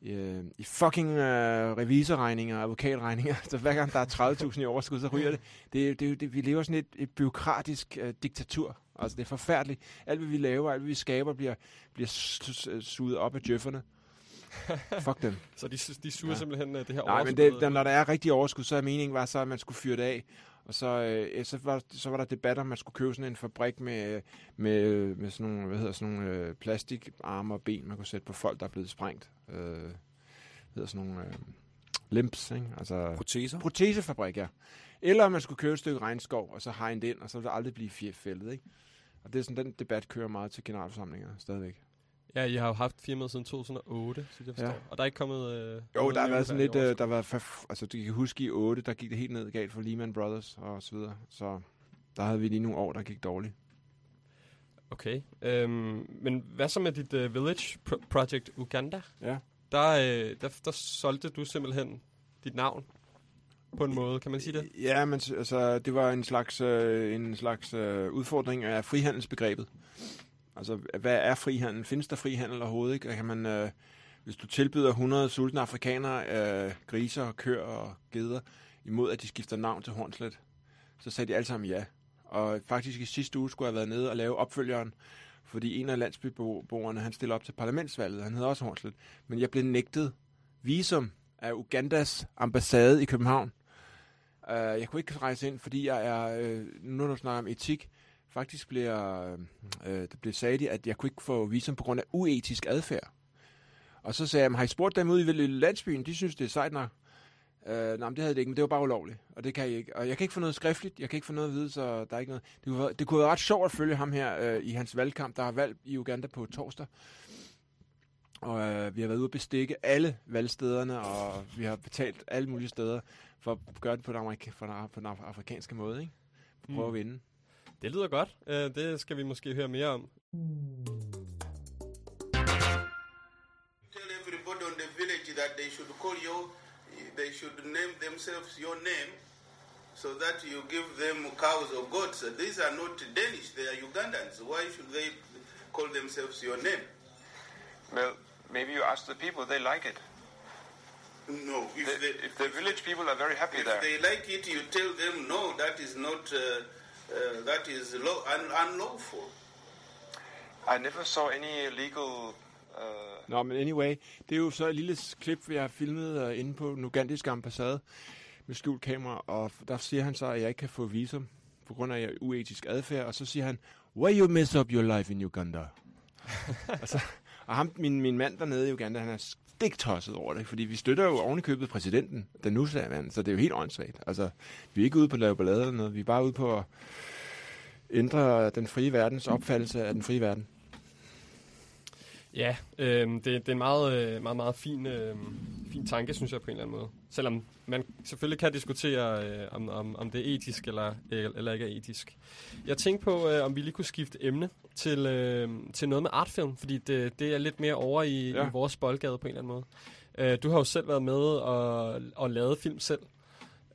i, øh, i fucking øh, revisorregninger og advokatregninger. Så hver gang der er 30.000 i overskud, så ryger det. det, det, det vi lever sådan et, et byråkratisk øh, diktatur. Altså det er forfærdeligt. Alt hvad vi laver, alt hvad vi skaber, bliver, bliver su- su- suget op af djøfferne. Fuck dem. Så de, de suger ja. simpelthen øh, det her Nej, men overskud det, der, når der er rigtig overskud, så er meningen var så, at man skulle fyre det af. Og så, øh, så, var, så var der debat om, man skulle købe sådan en fabrik med, med, med sådan nogle, hvad hedder, sådan nogle øh, plastikarme og ben, man kunne sætte på folk, der er blevet sprængt. Øh, hedder sådan nogle øh, limps, ikke? Altså, Proteser? Protesefabrik, ja. Eller man skulle købe et stykke regnskov, og så hegne det ind, og så ville det aldrig blive fældet, ikke? Og det er sådan, den debat kører meget til generalforsamlinger stadigvæk. Ja, I har jo haft firmaet siden 2008, synes jeg forstår. Ja. Og der er ikke kommet... Øh, Jo, der har været sådan lidt, øh, der var, altså du kan huske i 8, der gik det helt ned galt for Lehman Brothers og så videre. Så der havde vi lige nogle år, der gik dårligt. Okay. Øhm, men hvad så med dit uh, Village Pro- Project Uganda? Ja. Der, øh, der, der solgte du simpelthen dit navn på en måde, kan man sige det? Ja, men altså, det var en slags, øh, en slags øh, udfordring af frihandelsbegrebet. Altså, hvad er frihandel? Findes der frihandel overhovedet? Ikke? Kan man, øh, hvis du tilbyder 100 sultne afrikanere, øh, griser og køer og geder, imod at de skifter navn til Hornslet, så sagde de alle sammen ja. Og faktisk i sidste uge skulle jeg have været nede og lave opfølgeren, fordi en af landsbyboerne, han stiller op til parlamentsvalget, han hedder også Hornslet, men jeg blev nægtet visum af Ugandas ambassade i København. Uh, jeg kunne ikke rejse ind, fordi jeg er, uh, nu når du snakker om etik, faktisk bliver, uh, det blev sagt, at jeg kunne ikke få visum på grund af uetisk adfærd. Og så sagde jeg, har I spurgt dem ude i landsbyen? De synes, det er sejt nok. Uh, nej, men det havde det ikke, men det var bare ulovligt, og det kan jeg ikke. Og jeg kan ikke få noget skriftligt, jeg kan ikke få noget at vide, så der er ikke noget. Det kunne, være- det kunne være ret sjovt at følge ham her uh, i hans valgkamp. Der er valg i Uganda på torsdag. Og øh, vi har været ude og bestikke alle valgstederne, og vi har betalt alle mulige steder for at gøre det på den, amerika- for den, af- på den af- afrikanske måde, ikke? Prøve Mm. at vinde. Det lyder godt. Øh, det skal vi måske høre mere om. Tell everybody on the village that they should call you, they should name themselves your name, so that you give them cows or goats. These are not Danish, they are Ugandans. Why should they call themselves your name? Well, maybe you ask the people, they like it. No, if the, if the village people are very happy if there. If they like it, you tell them, no, that is not. Uh, uh, that is law, un- unlawful. I never saw any legal... Uh, Nå, men anyway, det er jo så et lille klip, vi har filmet uh, inde på den ugandiske ambassade med skjult kamera, og der siger han så, at jeg ikke kan få visum på grund af uetisk adfærd, og så siger han, why you mess up your life in Uganda? altså, og ham, min, min mand dernede i Uganda, han er stiktosset over det, fordi vi støtter jo ovenikøbet præsidenten, den nu mand, så det er jo helt åndssvagt. Altså, vi er ikke ude på at lave ballade eller noget, vi er bare ude på at ændre den frie verdens opfattelse af den frie verden. Ja, øh, det, det er en meget, øh, meget, meget fin, øh, fin tanke, synes jeg på en eller anden måde. Selvom man selvfølgelig kan diskutere, øh, om, om, om det er etisk eller, eller ikke er etisk. Jeg tænkte på, øh, om vi lige kunne skifte emne til, øh, til noget med artfilm, fordi det, det er lidt mere over i, ja. Ja. i vores boldgade på en eller anden måde. Øh, du har jo selv været med og, og lavet film selv.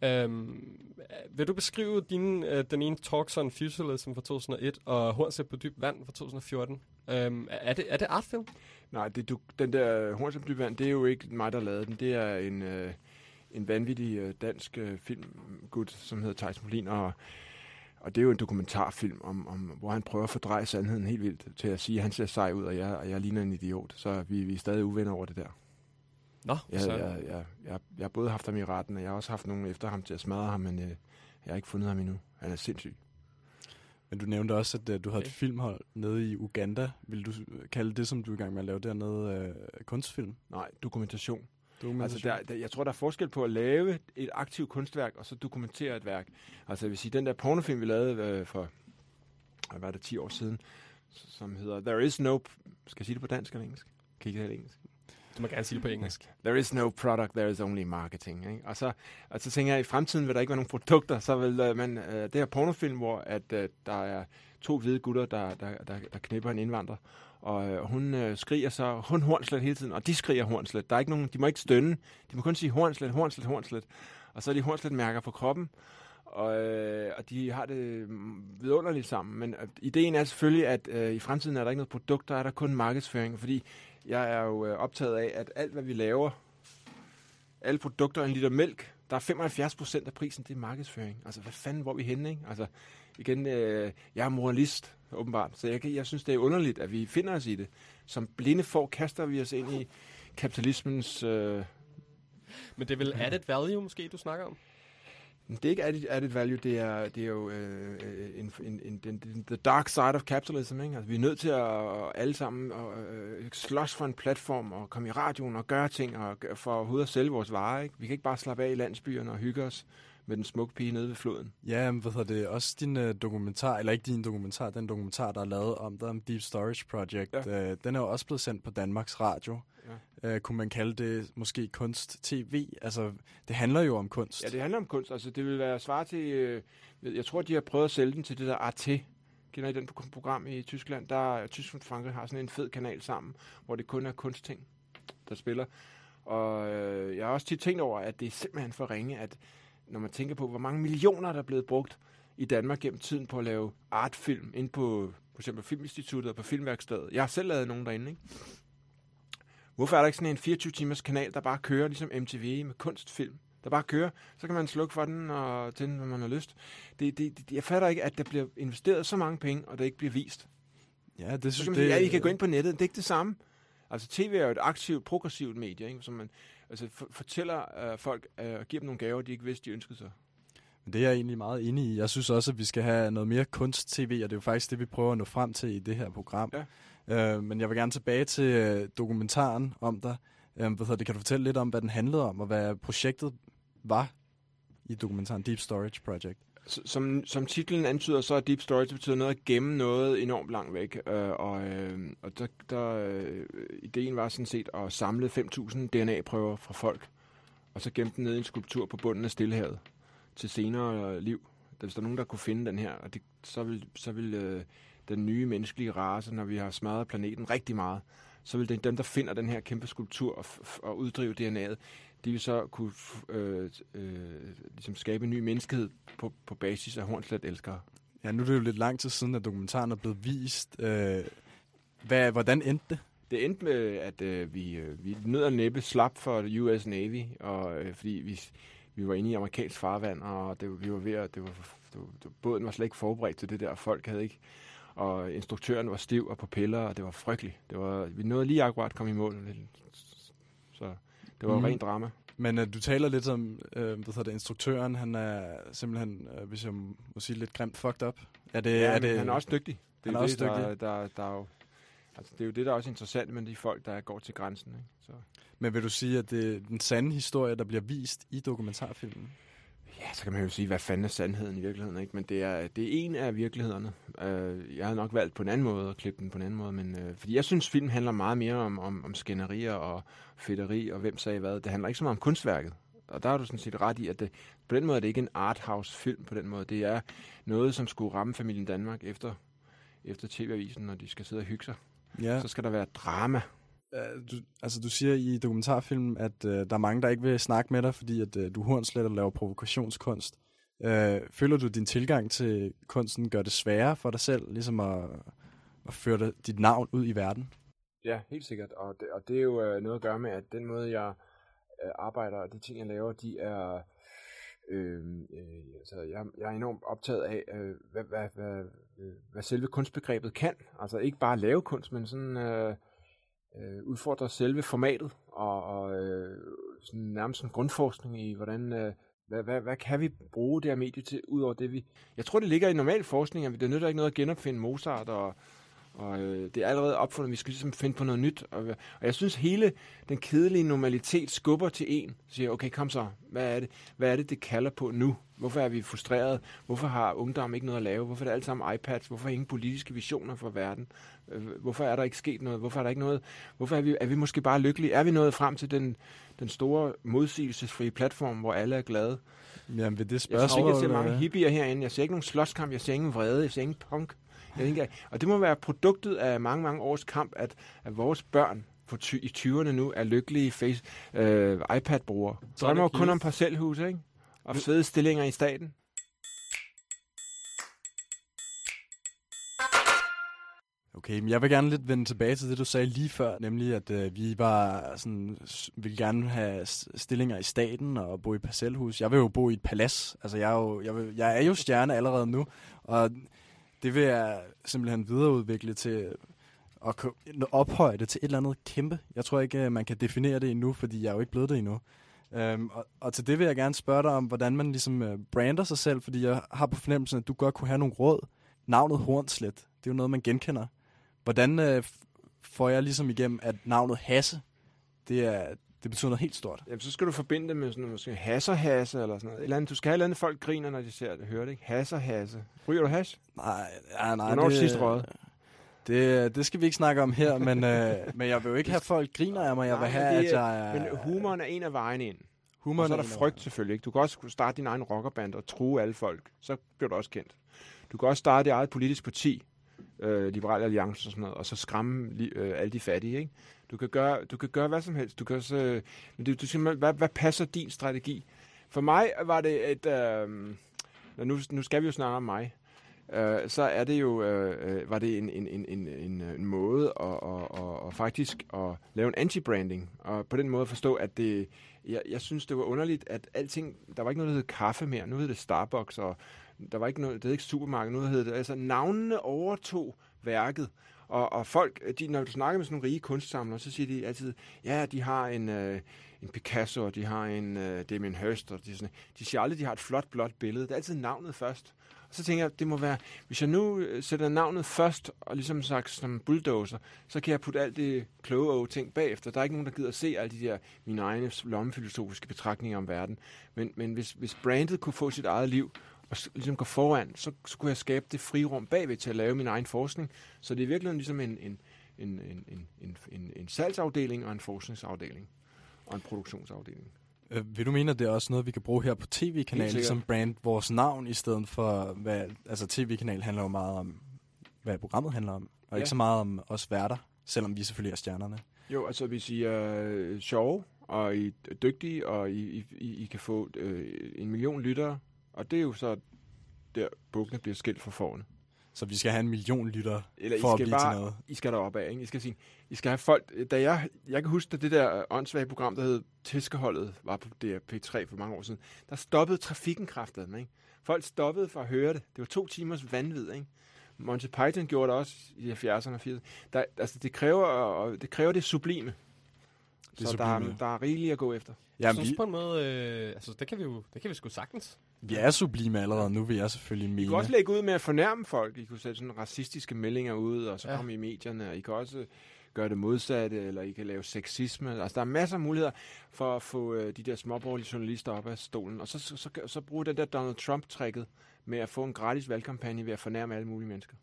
Øhm, øh, vil du beskrive din, øh, den ene Talks on Futurism fra 2001 og Hornsæt på dyb vand fra 2014? Øhm, er, det, er det artfilm? Nej, det, du, den der Hornsæt på dyb vand, det er jo ikke mig, der lavede den. Det er en, øh, en vanvittig øh, dansk øh, filmgud, som hedder Thijs Molin, og, og det er jo en dokumentarfilm, om, om, hvor han prøver at fordreje sandheden helt vildt til at sige, at han ser sej ud, og jeg, og jeg ligner en idiot. Så vi, vi er stadig uvenner over det der. Nå, jeg, så- jeg, jeg, jeg, jeg har både haft ham i retten, og jeg har også haft nogen efter ham til at smadre ham, men øh, jeg har ikke fundet ham endnu. Han er sindssyg. Men du nævnte også, at uh, du havde et filmhold nede i Uganda. Vil du øh, kalde det, som du er i gang med at lave dernede, uh, kunstfilm? Nej, dokumentation. Dokumentation. Altså, der, der, jeg tror, der er forskel på at lave et aktivt kunstværk, og så dokumentere et værk. Altså, jeg vil sige, den der pornofilm, vi lavede øh, for, hvad var det, 10 år siden, som hedder There is no... Skal jeg sige det på dansk eller engelsk? Kan I ikke det engelsk? Du må gerne sige det på engelsk. There is no product, there is only marketing. Ikke? Og, så, og så tænker jeg, at i fremtiden vil der ikke være nogen produkter, så vil øh, man, øh, det her pornofilm, hvor at, øh, der er to hvide gutter, der, der, der, der knipper en indvandrer, og øh, hun øh, skriger så, hun hornslet hele tiden, og de skriger hornslet. Der er ikke nogen, de må ikke stønne, de må kun sige hornslet, hornslet, hornslet. Og så er de hornslet mærker på kroppen, og, øh, og de har det mm, vidunderligt sammen. Men øh, ideen er selvfølgelig, at øh, i fremtiden er der ikke noget produkt, der er der kun markedsføring, fordi jeg er jo øh, optaget af, at alt, hvad vi laver, alle produkter, en liter mælk, der er 75 procent af prisen, det er markedsføring. Altså, hvad fanden, hvor er vi henne, ikke? Altså, igen, øh, jeg er moralist, åbenbart, så jeg, jeg synes, det er underligt, at vi finder os i det. Som blinde får kaster vi os ind i kapitalismens... Øh, Men det er vel added value, måske, du snakker om? Det er ikke added, added value, det er, det er jo øh, øh en, en, en, en, den, the dark side of capitalism. Ikke? Altså, vi er nødt til at alle sammen at, øh, slås for en platform og komme i radioen og gøre ting og for overhovedet at sælge vores varer. Ikke? Vi kan ikke bare slappe af i landsbyerne og hygge os med den smukke pige nede ved floden. Ja, men hvad hedder det? Også din uh, dokumentar, eller ikke din dokumentar, den dokumentar, der er lavet om dig, om Deep Storage Project, ja. uh, den er jo også blevet sendt på Danmarks Radio. Ja. Uh, kunne man kalde det måske kunst-tv? Altså, det handler jo om kunst. Ja, det handler om kunst. Altså, det vil være svar til... Øh, jeg tror, de har prøvet at sælge den til det der Arte. Kender I den pro- program i Tyskland? Der Tyskland og Frankrig har sådan en fed kanal sammen, hvor det kun er kunstting, der spiller. Og øh, jeg har også tit tænkt over, at det er simpelthen for ringe, at når man tænker på, hvor mange millioner, der er blevet brugt i Danmark gennem tiden på at lave artfilm, ind på for eksempel Filminstituttet og på Filmværkstedet. Jeg har selv lavet nogen derinde, ikke? Hvorfor er der ikke sådan en 24-timers kanal, der bare kører, ligesom MTV med kunstfilm? Der bare kører, så kan man slukke for den og tænde, hvad man har lyst. Det, det, det, jeg fatter ikke, at der bliver investeret så mange penge, og det ikke bliver vist. Ja, det synes sige, ja, I kan gå ind på nettet, det er ikke det samme. Altså tv er jo et aktivt, progressivt medie, ikke? som man altså, for, fortæller øh, folk øh, og giver dem nogle gaver, de ikke vidste, de ønskede sig. Men det er jeg egentlig meget enig i. Jeg synes også, at vi skal have noget mere kunst-tv, og det er jo faktisk det, vi prøver at nå frem til i det her program. Ja. Øh, men jeg vil gerne tilbage til øh, dokumentaren om dig. Øh, hvad det, kan du fortælle lidt om, hvad den handlede om, og hvad projektet var i dokumentaren Deep Storage Project? Som, som titlen antyder, så er deep storage betyder noget at gemme noget enormt langt væk. Øh, og øh, og der, der, øh, ideen var sådan set at samle 5.000 DNA-prøver fra folk, og så gemme dem ned i en skulptur på bunden af Stillehavet til senere øh, liv. Hvis der er nogen, der kunne finde den her, og det, så vil, så vil øh, den nye menneskelige race, når vi har smadret planeten rigtig meget, så vil det dem, der finder den her kæmpe skulptur og, f- og uddrive DNA'et, de vil så kunne øh, øh, ligesom skabe en ny menneskehed på, på basis af Hornslet elskere. Ja, nu er det jo lidt lang tid siden, at dokumentaren er blevet vist. Øh, hvad, hvordan endte det? Det endte med, at øh, vi, øh, vi nød og næppe slap for US Navy, og, øh, fordi vi, vi var inde i amerikansk farvand, og det, vi var ved at, det var, det var, det var, båden var slet ikke forberedt til det der, folk havde ikke, og instruktøren var stiv og på piller, og det var frygteligt. Det var, vi nåede lige akkurat at komme i mål, så det var mm. rent drama. Men uh, du taler lidt om, uh, hvad hedder det, instruktøren, han er simpelthen, uh, hvis jeg må sige, lidt grimt fucked up. Er det, ja, er det, han er også dygtig. Det han er, er det, også der, dygtig. Der, der, er jo, altså, det er jo det, der er også interessant med de folk, der går til grænsen. Ikke? Så. Men vil du sige, at det er den sande historie, der bliver vist i dokumentarfilmen? Ja, så kan man jo sige, hvad fanden er sandheden i virkeligheden, ikke? Men det er, det er en af virkelighederne. Uh, jeg har nok valgt på en anden måde at klippe den på en anden måde, men uh, fordi jeg synes, film handler meget mere om, om, om skænderier og fedteri og hvem sagde hvad. Det handler ikke så meget om kunstværket. Og der har du sådan set ret i, at det, på den måde er det ikke en arthouse-film på den måde. Det er noget, som skulle ramme familien Danmark efter, efter TV-avisen, når de skal sidde og hygge sig. Ja. Så skal der være drama. Uh, du, altså, du siger i dokumentarfilmen, at uh, der er mange, der ikke vil snakke med dig, fordi at uh, du hornslet og laver provokationskunst. Uh, føler du, at din tilgang til kunsten gør det sværere for dig selv, ligesom at, at føre det, dit navn ud i verden? Ja, helt sikkert. Og det, og det er jo noget at gøre med, at den måde, jeg arbejder, og de ting, jeg laver, de er... Øh, øh, altså, jeg, jeg er enormt optaget af, øh, hvad, hvad, hvad, øh, hvad selve kunstbegrebet kan. Altså ikke bare lave kunst, men sådan øh, øh, udfordrer selve formatet, og, og øh, sådan nærmest en grundforskning i, hvordan... Øh, hvad, hvad, hvad kan vi bruge det her medie til, ud over det vi... Jeg tror, det ligger i normal forskning, at det nytter ikke noget at genopfinde Mozart og, og øh, det er allerede opfundet, vi skal ligesom finde på noget nyt. Og, og jeg synes, hele den kedelige normalitet skubber til en. Siger, okay, kom så, hvad er, det, hvad er det, det kalder på nu? Hvorfor er vi frustreret? Hvorfor har ungdom ikke noget at lave? Hvorfor er det alt sammen iPads? Hvorfor er ingen politiske visioner for verden? Øh, Hvorfor er der ikke sket noget? Hvorfor er der ikke noget? Hvorfor er vi, er vi måske bare lykkelige? Er vi nået frem til den, den store modsigelsesfrie platform, hvor alle er glade? Jamen, ved det Jeg spørgsmål... synes ikke, jeg ser mange øh, hippier herinde. Jeg ser ikke nogen slåskamp. Jeg ser ingen vrede. Jeg ser ingen punk. Jeg tænker, og det må være produktet af mange, mange års kamp, at, at vores børn på ty- i 20'erne nu er lykkelige face, øh, iPad-brugere. Så er Drømmer jo kun om parcelhus, ikke? Og fede stillinger i staten. Okay, men jeg vil gerne lidt vende tilbage til det, du sagde lige før, nemlig at øh, vi var sådan, ville gerne have stillinger i staten og bo i parcelhus. Jeg vil jo bo i et palads. Altså, jeg er jo, jeg vil, jeg er jo stjerne allerede nu, og det vil jeg simpelthen videreudvikle til at ophøje det til et eller andet kæmpe. Jeg tror ikke, øh, man kan definere det endnu, fordi jeg er jo ikke blevet det endnu. Øhm, og, og til det vil jeg gerne spørge dig om, hvordan man ligesom øh, brander sig selv, fordi jeg har på fornemmelsen, at du godt kunne have nogle råd. Navnet Hornslet, det er jo noget, man genkender. Hvordan øh, får jeg ligesom igennem, at navnet Hasse, det, er, det betyder noget helt stort? Jamen, så skal du forbinde det med sådan noget, måske hasser hasse eller sådan noget. Et Eller andet. Du skal have et andet, folk griner, når de ser det. Hører det ikke? Hasser hasse. Ryger du hash? Nej, ja, nej. Hvornår du sidst røget? Det, det skal vi ikke snakke om her, men, øh, men jeg vil jo ikke have folk griner af mig. Jeg vil Nej, have, at det er- jeg. Men humoren er en af vejene ind. Humoren og så er er der frygt selvfølgelig. Ikke? Du kan også kunne starte din egen rockerband og true alle folk. Så bliver du også kendt. Du kan også starte dit eget politisk parti, øh, Liberal Alliance og sådan noget, og så skræmme øh, alle de fattige. Ikke? Du, kan gøre, du kan gøre hvad som helst. Du kan også, øh, men du, du siger, hvad, hvad passer din strategi? For mig var det et... Øh, nu, nu skal vi jo snakke om mig. Øh, så er det jo, øh, øh, var det en, en, en, en, en, øh, en måde at, at, at, at faktisk at lave en anti-branding, og på den måde forstå, at det, jeg, jeg synes, det var underligt, at alting, der var ikke noget, der hed kaffe mere, nu hed det Starbucks, og der var ikke noget, det hed ikke supermarked, nu hed det, altså navnene overtog værket, og, og folk, de, når du snakker med sådan nogle rige kunstsamlere, så siger de altid, ja, de har en, øh, en Picasso, og de har en øh, Damien Hirst, og de, sådan, de siger aldrig, de har et flot, blåt billede. Det er altid navnet først. Så tænker jeg, det må være, hvis jeg nu øh, sætter navnet først, og ligesom sagt som bulldozer, så kan jeg putte alt det kloge og ting bagefter. Der er ikke nogen, der gider at se alle de der mine egne lommefilosofiske betragtninger om verden. Men, men hvis, hvis brandet kunne få sit eget liv, og ligesom gå foran, så, så kunne jeg skabe det frirum bagved til at lave min egen forskning. Så det er virkelig ligesom en, en, en, en, en, en, en salgsafdeling og en forskningsafdeling og en produktionsafdeling. Øh, vil du mene, at det er også noget, vi kan bruge her på tv-kanalen, som brand vores navn, i stedet for, hvad, altså tv-kanal handler jo meget om, hvad programmet handler om, og Ja. ikke så meget om os værter selvom vi selvfølgelig er stjernerne. Jo, altså hvis I er øh, sjove, og I er dygtige, og I, I, I kan få øh, en million lyttere, og det er jo så der bukkene bliver skilt fra forne. Så vi skal have en million lytter Eller for I at skal blive bare, til noget. I skal derop af, ikke? I skal, sige, I skal have folk, da jeg, jeg kan huske, at det der åndssvage program, der hed Tiskeholdet, var på DRP3 for mange år siden, der stoppede trafikken kraftigt, ikke? Folk stoppede for at høre det. Det var to timers vanvid, ikke? Monty Python gjorde det også i 70'erne og 80'erne. Der, altså, det kræver, og det kræver det sublime. Det så der er, der er rigeligt at gå efter. Jeg Jamen, synes vi, på en måde, øh, altså det kan vi jo, det kan vi sgu sagtens. vi er sublime allerede nu, vil jeg selvfølgelig I mene. kan også lægge ud med at fornærme folk. I kunne sætte sådan racistiske meldinger ud, og så Ja. ja. komme i medierne. Og I kan også gøre det modsatte, eller I kan lave sexisme. Altså, der er masser af muligheder for at få øh, de der småborgerlige journalister op af stolen. Og så, så, så, så bruge den der Donald Trump-tricket med at få en gratis valgkampagne ved at fornærme alle mulige mennesker.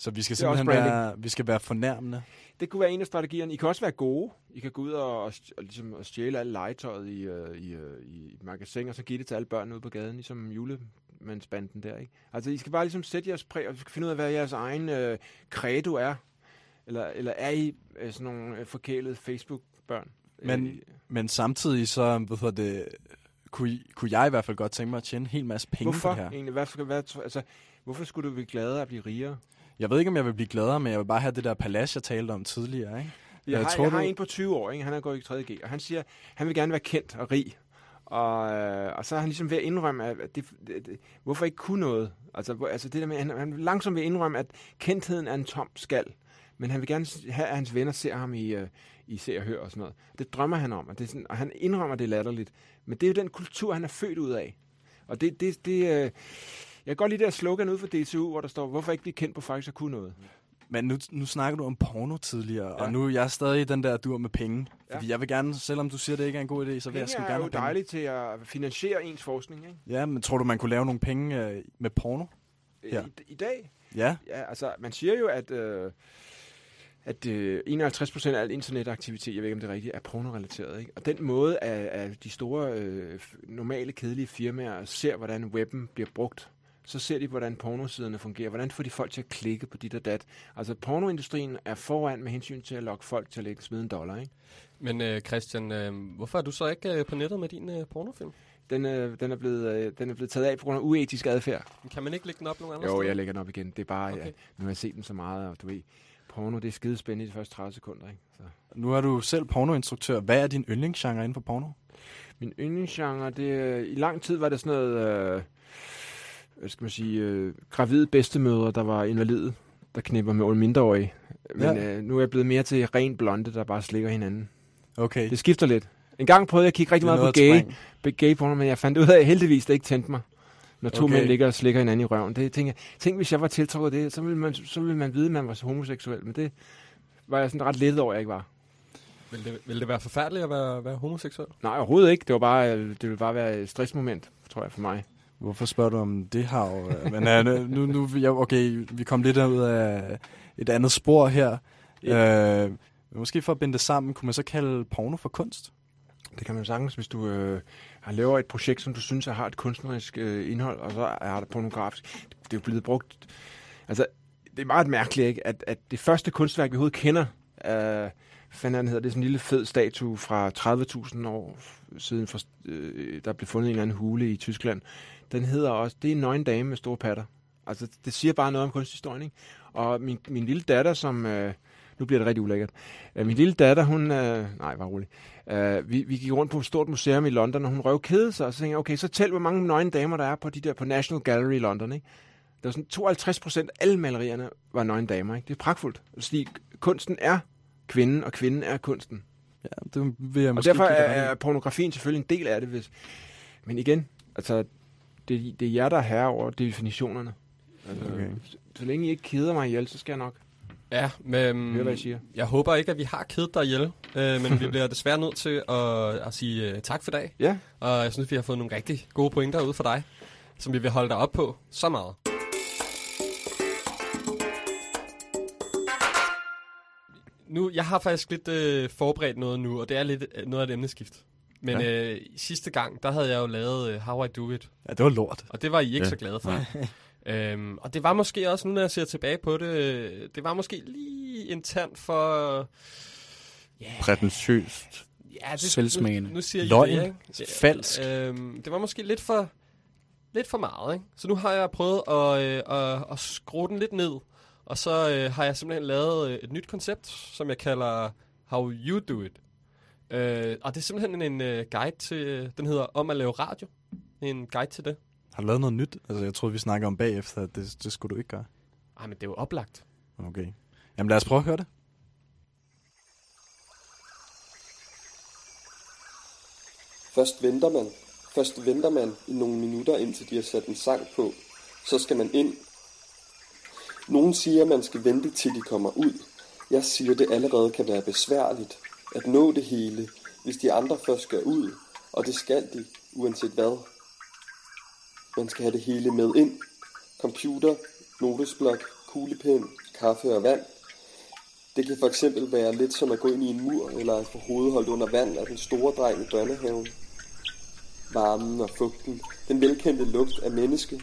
Så vi skal simpelthen være, vi skal være fornærmende. Det kunne være en af strategierne. I kan også være gode. I kan gå ud og, og, og, ligesom, og stjæle alle legetøjet i, uh, i, uh, i et magasin, og så give det til alle børn ude på gaden, ligesom julemandsbanden der. Ikke? Altså, I skal bare ligesom sætte jeres præg, og vi skal finde ud af, hvad jeres egen uh, credo er. Eller, eller er I uh, sådan nogle uh, forkælede Facebook-børn? Men, Øh, men samtidig så, hvad hedder det, kunne, I- kunne jeg i hvert fald godt tænke mig at tjene en hel masse penge Hvorfor på det her. egentlig? Hvad, hvad, altså, hvorfor skulle du blive gladere at blive rigere? Jeg ved ikke, om jeg vil blive gladere, men jeg vil bare have det der palads, jeg talte om tidligere. Ikke? Jeg, har, tror, jeg har du- en på 20 år, ikke? han er gået i 3.G, og han siger, han vil gerne være kendt og rig. Og, øh, og så er han ligesom ved at indrømme, at det, det, det, hvorfor ikke kunne noget? Altså, altså det der med, han, han langsomt vil indrømme, at kendtheden er en tom skal. Men han vil gerne have, at hans venner ser ham i, øh, i Se og Hør og sådan noget. Det drømmer han om, og, det er sådan, og han indrømmer det latterligt. Men det er jo den kultur, han er født ud af. Og det, det, det øh, jeg kan godt lide det her slogan ud for DTU, hvor der står, hvorfor ikke blive kendt på faktisk at kunne noget? Men nu, nu snakker du om porno tidligere, ja. Ja. og nu er jeg stadig i den der dur med penge. Ja. Fordi jeg vil gerne, selvom du siger, det ikke er en god idé, så vil jeg Penge sgu er gerne jo have penge. dejligt til at finansiere ens forskning, ikke? Ja, men tror du, man kunne lave nogle penge øh, med porno? Ja. I, I dag? Ja. Ja, altså, man siger jo, at, øh, at øh, 51 procent af al internetaktivitet, jeg ved ikke, om det er rigtigt, er pornorelateret. Ikke? Og den måde, at, at de store, øh, normale, kedelige firmaer ser, hvordan webben bliver brugt, så ser de, hvordan pornosiderne fungerer. Hvordan får de folk til at klikke på dit og dat? Altså, pornoindustrien er foran med hensyn til at lokke folk til at lægge smide en dollar, ikke? Men øh, Christian, øh, hvorfor er du så ikke øh, på nettet med din øh, pornofilm? Den, øh, den, er blevet, øh, den er blevet taget af på grund af uetisk adfærd. Kan man ikke lægge den op nogen andre Jo, steder? jeg lægger den op igen. Det er bare, Okay. ja, nu har jeg set den så meget, og du ved, porno, det er skide spændende i de første 30 sekunder, ikke? Så. Nu er du selv pornoinstruktør. Hvad er din yndlingsgenre inden for porno? Min yndlingsgenre, det er, i lang tid var det sådan noget, øh, hvad skal man sige, øh, gravide bedstemødre, der var invalide, der knipper med mindreårige. Men Ja. øh, nu er jeg blevet mere til ren blonde, der bare slikker hinanden. Okay. Det skifter lidt. En gang prøvede jeg at kigge rigtig meget på gay, på gay porno, men jeg fandt ud af, at heldigvis det ikke tændte mig. Når to Okay. okay. mænd ligger og slikker hinanden i røven. Det tænker jeg, tænk hvis jeg var tiltrukket af det, så ville, man, så ville man vide, at man var homoseksuel. Men det var jeg sådan ret lettet over, at jeg ikke var. Vil det, vil det være forfærdeligt at være, være homoseksuel? Nej, overhovedet ikke. Det var bare, øh, det ville bare være et stressmoment, tror jeg, for mig. Hvorfor spørger du om det her? Men uh, nu, nu, okay, vi kom lidt ud af et andet spor her. Uh, måske for at binde det sammen, kunne man så kalde porno for kunst? Det kan man sagtens, hvis du øh, har laver et projekt, som du synes har et kunstnerisk øh, indhold, og så er det pornografisk. Det, er jo blevet brugt... Altså, det er meget mærkeligt, ikke? At, at det første kunstværk, vi overhovedet kender, øh, fanden den hedder, det er sådan en lille fed statue fra 30.000 år siden, for, øh, der blev fundet i en eller anden hule i Tyskland. Den hedder også, det er en nøgen dame med store patter. Altså, det siger bare noget om kunsthistorien, ikke? Og min, min lille datter, som... Øh, nu bliver det rigtig ulækkert. Øh, min lille datter, hun... Øh, nej, var rolig. Øh, vi, vi gik rundt på et stort museum i London, og hun røvkede sig, og så tænkte jeg, okay, så tæl, hvor mange nøgne damer der er på de der på National Gallery i London, ikke? Der var sådan 52 procent af alle malerierne var nøgne damer, ikke? Det er pragtfuldt. Fordi kunsten er kvinden, og kvinden er kunsten. Ja, det vil jeg Og måske derfor give dig er, er pornografien selvfølgelig en del af det. Hvis... Men igen, altså, det, det er jer, der er herre over definitionerne. Altså, Okay. okay. så, så længe I ikke keder mig ihjel, så skal jeg nok. Ja, men Hør, hvad jeg siger. jeg håber ikke, at vi har kedet dig ihjel, øh, men vi bliver desværre nødt til at, at sige uh, tak for dag. Ja. Og jeg synes, vi har fået nogle rigtig gode pointer ud for dig, som vi vil holde dig op på så meget. Nu, jeg har faktisk lidt øh, forberedt noget nu, og det er lidt øh, noget af et emneskift. Men Ja. ja. øh, sidste gang, der havde jeg jo lavet øh, How I Do It. Ja, det var lort. Og det var I ikke Ja. ja. så glade for. Øhm, og det var måske også, nu når jeg ser tilbage på det, øh, det var måske lige internt for... Ja, Prætentiøst. Ja, det, Selvsmagende. Nu, nu siger I Løgn. det, ikke? Falsk. Øhm, det var måske lidt for, lidt for meget, ikke? Så nu har jeg prøvet at, øh, at, at skrue den lidt ned. Og så øh, har jeg simpelthen lavet øh, et nyt koncept, som jeg kalder How You Do It. Øh, og det er simpelthen en øh, guide til, den hedder Om at lave radio. En guide til det. Har du lavet noget nyt? Altså, jeg troede, vi snakker om bagefter, at det, det skulle du ikke gøre. Ej, men det er jo oplagt. Okay. Jamen lad os prøve at høre det. Først venter man. Først venter man i nogle minutter, indtil de har sat en sang på. Så skal man ind. Nogen siger, at man skal vente til de kommer ud. Jeg siger, det allerede kan være besværligt at nå det hele, hvis de andre først skal ud. Og det skal de, uanset hvad. Man skal have det hele med ind. Computer, notesblok, kuglepen, kaffe og vand. Det kan for eksempel være lidt som at gå ind i en mur, eller at få hovedet holdt under vand af den store dreng i børnehaven. Varmen og fugten, den velkendte lugt af menneske.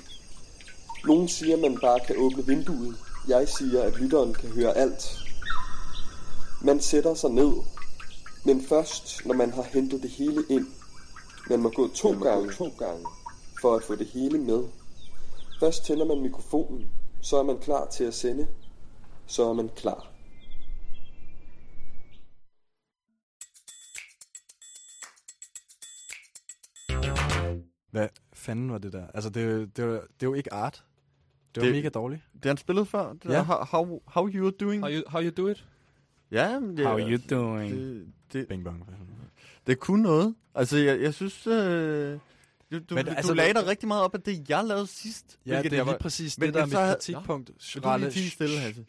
Nogen siger, at man bare kan åbne vinduet. Jeg siger, at lytteren kan høre alt. Man sætter sig ned, men først, når man har hentet det hele ind. Man må gå to gange, to gange for at få det hele med. Først tænder man mikrofonen, så er man klar til at sende. Så er man klar. Hvad fanden var det der? Altså, det, det, er jo- det er jo ikke art. Det var Det- mega dårligt. Det har han spillet før. Det ja. der, how, how, how you doing? How you, how you do it? Ja, men det, How you doing? Det, det, Bing bong. det kunne noget. Altså, jeg, jeg synes... Øh, du, du, Men men, altså, altså, du lagde dig rigtig meget op af det, jeg lavede sidst. Ja, det er lige var- præcis Men- det, der er mit kritikpunkt. Vil du lige stille, Hasse?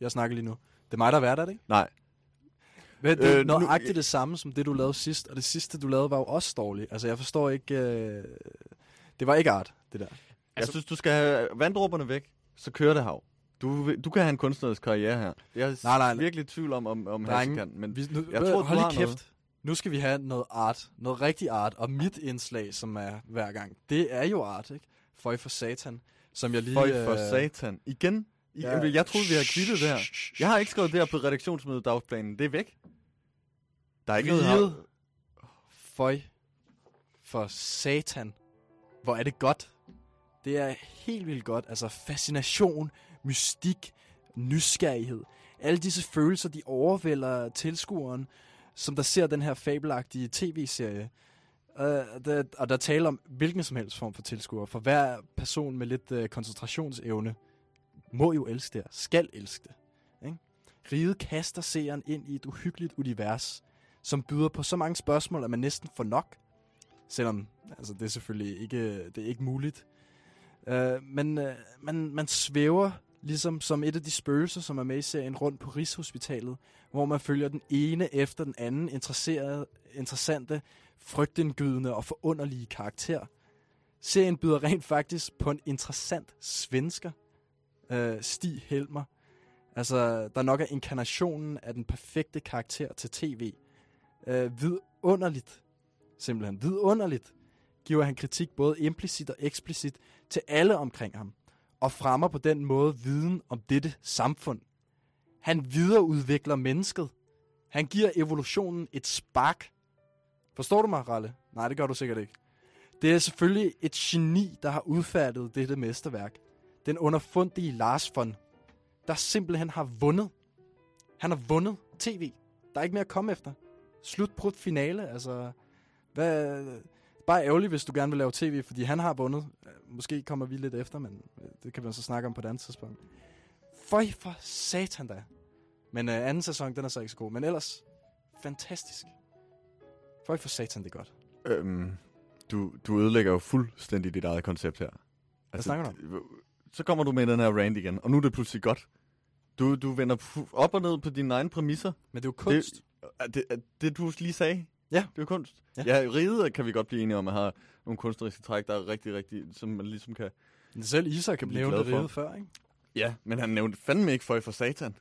Jeg snakker lige nu. Det er mig, der er vært, er det ikke? Nej. Men det er Øh, øh, nu- nøjagtigt det samme, som det, du lavede sidst. Og det sidste, du lavede, var jo også dårligt. Altså, jeg forstår ikke... Øh... Det var ikke art, det der. Jeg synes, du skal have vanddråberne væk, så kører det hav. Du, du kan have en kunstnerisk karriere her. Jeg er Nej, nej. virkelig i tvivl om, om, om Hasse kan. Men vi, nu, jeg tror, hold du har kæft. noget. Nu skal vi have noget art. Noget rigtig art. Og mit indslag, som er hver gang, det er jo art, ikke? Føj for satan. Som jeg lige... Føj for øh, satan. Igen? I, Ja. ja. Jeg troede, vi havde kvittet det her. Jeg har ikke skrevet det her på redaktionsmødet dagsplanen. Det er væk. Der er ikke noget Riget. hav. Føj for satan. Hvor er det godt. Det er helt vildt godt. Altså fascination, mystik, nysgerrighed. Alle disse følelser, de overvælder tilskueren, som der ser den her fabelagtige tv-serie. Uh, der, og der taler om hvilken som helst form for tilskuer. For hver person med lidt uh, koncentrationsevne må jo elske det. Skal elske det. Ikke? Riget kaster seeren ind i et uhyggeligt univers, som byder på så mange spørgsmål, at man næsten får nok. Selvom altså, det er selvfølgelig ikke, det er ikke muligt. Uh, men uh, man, man svæver ligesom som et af de spøgelser, som er med i serien rundt på Rigshospitalet, hvor man følger den ene efter den anden interesserede, interessante, frygtindgydende og forunderlige karakter. Serien byder rent faktisk på en interessant svensker, øh, Stig Helmer. Altså, der nok er inkarnationen af den perfekte karakter til tv. Øh, vidunderligt, simpelthen vidunderligt, giver han kritik både implicit og eksplicit til alle omkring ham, og fremmer på den måde viden om dette samfund. Han videreudvikler mennesket. Han giver evolutionen et spark. Forstår du mig, Ralle? Nej, det gør du sikkert ikke. Det er selvfølgelig et geni, der har udfærdiget dette mesterværk. Den underfundige Lars von, der simpelthen har vundet. Han har vundet tv. Der er ikke mere at komme efter. Slutbrudt finale, altså... Hvad, bare ærgerligt, hvis du gerne vil lave tv, fordi han har vundet. Måske kommer vi lidt efter, men øh, det kan vi så snakke om på et andet tidspunkt. Føj for satan da. Men øh, anden sæson, den er så ikke så god. Men ellers, fantastisk. Føj for satan, det er godt. Øhm, du, du ødelægger jo fuldstændig dit eget koncept her. Altså, snakker du d- Så kommer du med den her rant igen, og nu er det pludselig godt. Du, du vender op og ned på dine egne præmisser. Men det er jo kunst. Det, er det, er det du lige sagde, Ja. det er jo kunst. Ja. Ja, ja riget kan vi godt blive enige om, at har nogle kunstneriske træk, der er rigtig, rigtig, som man ligesom kan... Selv Isak kan blive nævne glad for. riget før, ikke? Ja, men han nævnte fandme ikke for for satan.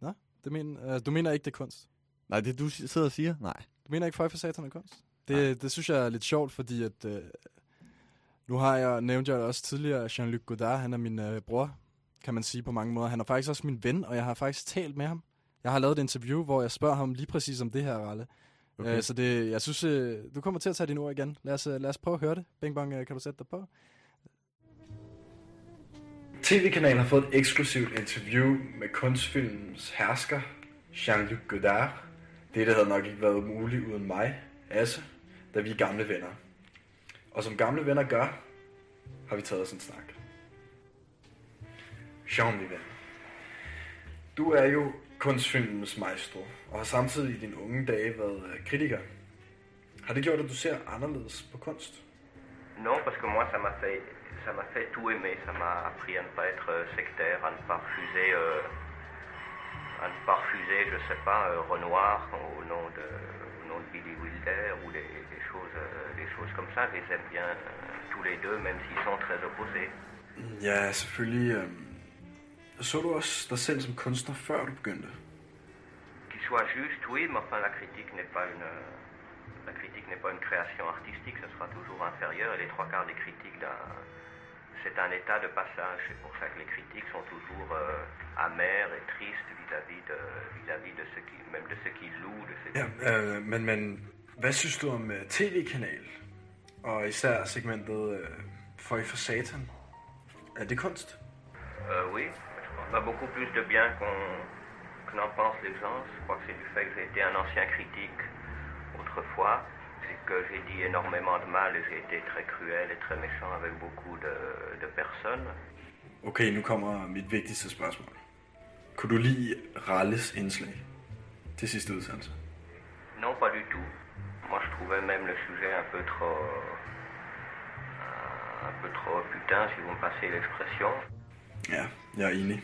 Nå, det men, øh, du mener ikke, det er kunst? Nej, det du si- sidder og siger? Nej. Du mener ikke, Føj for satan er kunst? Det, det synes jeg er lidt sjovt, fordi at... Øh, Nu har jeg, nævnt jeg også tidligere, Jean-Luc Godard, han er min øh, bror, kan man sige på mange måder. Han er faktisk også min ven, og jeg har faktisk talt med ham. Jeg har lavet et interview, hvor jeg spørger ham lige præcis om det her, Ralle. Okay. Okay. Øh, så det, jeg synes, øh, du kommer til at tage dine ord igen. Lad os, øh, lad os prøve at høre det. Bing Bong, øh, kan du sætte dig på? TV-kanalen har fået et eksklusivt interview med kunstfilmens hersker, Jean-Luc Godard. Det, der havde nok ikke været muligt uden mig, Asse, da vi er gamle venner. Og som gamle venner gør, har vi taget os en snak. Jean, min ven. Du er jo kunstfilmens maestro, og har samtidig i dine unge dage været øh, kritiker. Har det gjort, at du ser anderledes på kunst? Non, parce que moi, ça m'a fait, ça m'a fait tout aimer. Ça m'a appris à ne pas être sectaire, à ne pas refuser, euh, à ne pas refuser, je sais pas, euh, Renoir au nom de, au nom de Billy Wilder ou des, des choses, euh, choses comme ça. Je les aime bien euh, tous les deux, même s'ils sont très opposés. Ja, selvfølgelig. Øh, så du også dig selv som kunstner, før du begyndte? Qu'il soit juste, oui, mais enfin la critique n'est pas une la critique n'est pas une création artistique, ce sera toujours inférieur et les trois quarts des critiques d'un c'est un état de passage. C'est pour ça que les critiques sont toujours euh, amères et tristes vis-à-vis de vis-à-vis de ceux qui même de ceux qui louent, de ceux qui Ja, øh, men, men hvad synes du om uh, tv-kanal? Og især segmentet uh, Føj for Satan. Er det kunst? Euh, oui, Pas beaucoup plus de bien qu'on que n'en pensent les gens. Je crois que c'est du fait que j'ai été un ancien critique autrefois. C'est que j'ai dit énormément de mal et j'ai été très cruel et très méchant avec beaucoup de, de personnes. Okay, nu kommer mit vigtigste spørgsmål. Kunne du lide Ralles indslag til sidste udsendelse? Non, pas du tout. Moi, je trouvais même le sujet un peu trop... un peu trop putain, si vous me passez l'expression. Ja, jeg er enig.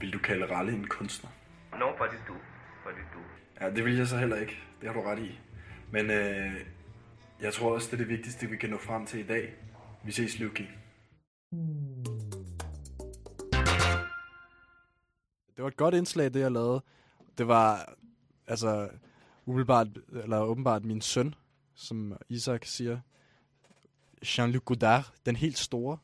Vil du kalde Ralle en kunstner? Non, pas du. Pas du. Ja, det vil jeg så heller ikke. Det har du ret i. Men øh, jeg tror også, det er det vigtigste, vi kan nå frem til i dag. Vi ses, Luki. Det var et godt indslag, det jeg lavede. Det var altså umiddelbart, eller åbenbart min søn, som Isak siger. Jean-Luc Godard, den helt store,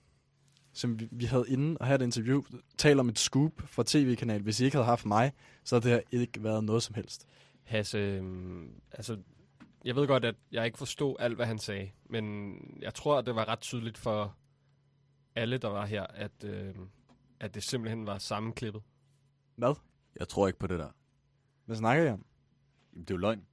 som vi, vi havde inde og havde et interview, taler om et scoop fra tv-kanal. Hvis I ikke havde haft mig, så havde det her ikke været noget som helst. Hasse, øhm, altså, jeg ved godt, at jeg ikke forstod alt, hvad han sagde, men jeg tror, at det var ret tydeligt for alle, der var her, at, øhm, at det simpelthen var sammenklippet. Hvad? Jeg tror ikke på det der. Hvad snakker I om? Jamen, det er jo løgn.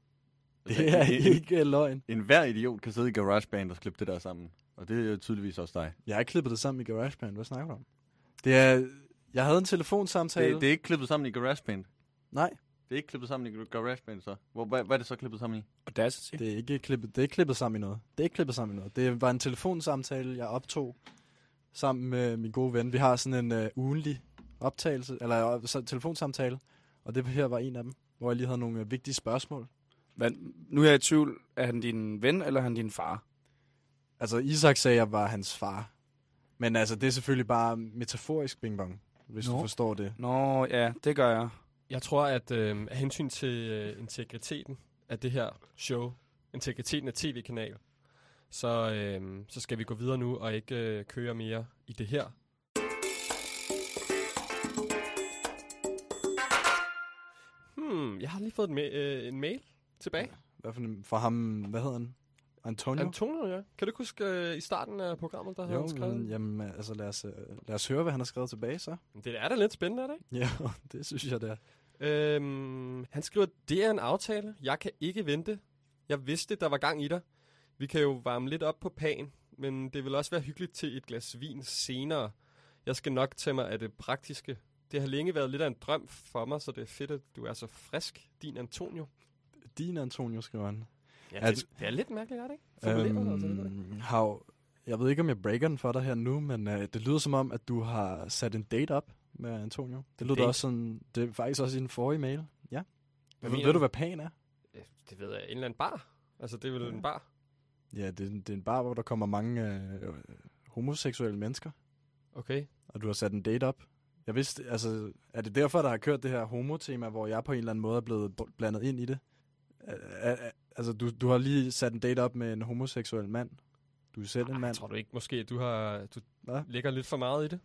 Det er ikke løgn. En hver idiot kan sidde i GarageBand og klippe det der sammen. Og det er jo tydeligvis også dig. Jeg har ikke klippet det sammen i GarageBand. Hvad snakker du om? Det er... Jeg havde en telefonsamtale. Det, det er ikke klippet sammen i GarageBand. Nej. Det er ikke klippet sammen i GarageBand, så. Hvor, hvad, hvad er det så klippet sammen i? Audacity. Det er ikke klippet, det er ikke klippet sammen i noget. Det er ikke klippet sammen i noget. Det var en telefonsamtale, jeg optog sammen med min gode ven. Vi har sådan en uh, ugenlig optagelse, eller uh, så, telefonsamtale, og det her var en af dem, hvor jeg lige havde nogle uh, vigtige spørgsmål. Men nu er jeg i tvivl, er han din ven, eller er han din far? Altså, Isak sagde, at jeg var hans far. Men altså, det er selvfølgelig bare metaforisk bing bong, hvis Nå. du forstår det. Nå, ja, det gør jeg. Jeg tror, at øh, af hensyn til øh, integriteten af det her show, integriteten af tv-kanal, så, øh, så skal vi gå videre nu og ikke øh, køre mere i det her. Hmm, jeg har lige fået en, ma- øh, en mail tilbage. Hvad for en, fra ham, hvad hedder han? Antonio? Antonio, ja. Kan du ikke huske øh, i starten af programmet, der havde Jo, han skrevet? men, jamen, altså lad os, øh, lad os høre, hvad han har skrevet tilbage så. Det er da lidt spændende, er det ikke? Ja, det synes jeg, det er. Øhm, han skriver, det er en aftale. Jeg kan ikke vente. Jeg vidste, der var gang i dig. Vi kan jo varme lidt op på pan, men det vil også være hyggeligt til et glas vin senere. Jeg skal nok tage mig af det praktiske. Det har længe været lidt af en drøm for mig, så det er fedt, at du er så frisk. Din Antonio. Din Antonio, skriver han. Ja, det, det er lidt mærkeligt, er det ikke? Altså, det. Øhm, Hav, jeg ved ikke, om jeg breaker den for dig her nu, men øh, det lyder som om, at du har sat en date op med Antonio. Det lyder også sådan, det er faktisk også i den forrige mail. Ja. Hvad Ved, ved du? hvad pan er? Det ved jeg. En eller anden bar. Altså, det er vel en bar. Ja, det, er- det er en bar, hvor der kommer mange øh, homoseksuelle mennesker. Okay. Og du har sat en date op. Jeg vidste, altså, er det derfor, der har kørt det her homo-tema, hvor jeg på en eller anden måde er blevet blandet ind i det? Er- altså, du, du har lige sat en date op med en homoseksuel mand. Du er selv en mand. Tror du ikke måske, at du, har, du Hvad? lægger lidt for meget i det?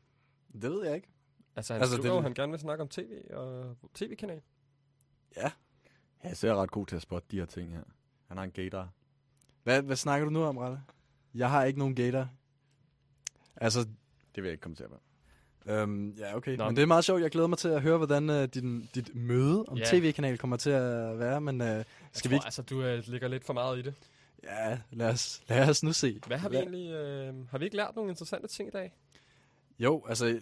Det ved jeg ikke. Altså, han Altså, altså, det- jo, han gerne vil snakke om tv og tv-kanal. Ja. Jeg ser ret god til at spotte de her ting her. Han har en gator. Hvad, hvad snakker du nu om, Ralle? Jeg har ikke nogen gator. Altså... Det vil jeg ikke kommentere på. Øhm, ja, okay. Nå. Men det er meget sjovt. Jeg glæder mig til at høre, hvordan uh, din, dit møde om Ja. tv-kanal kommer til at være. Men Jeg skal tror, vi ikke... altså, du øh, lægger lidt for meget i det. Ja, lad os, lad os nu se. Hvad har vi egentlig... Øh, har vi ikke lært nogle interessante ting i dag? Jo, altså,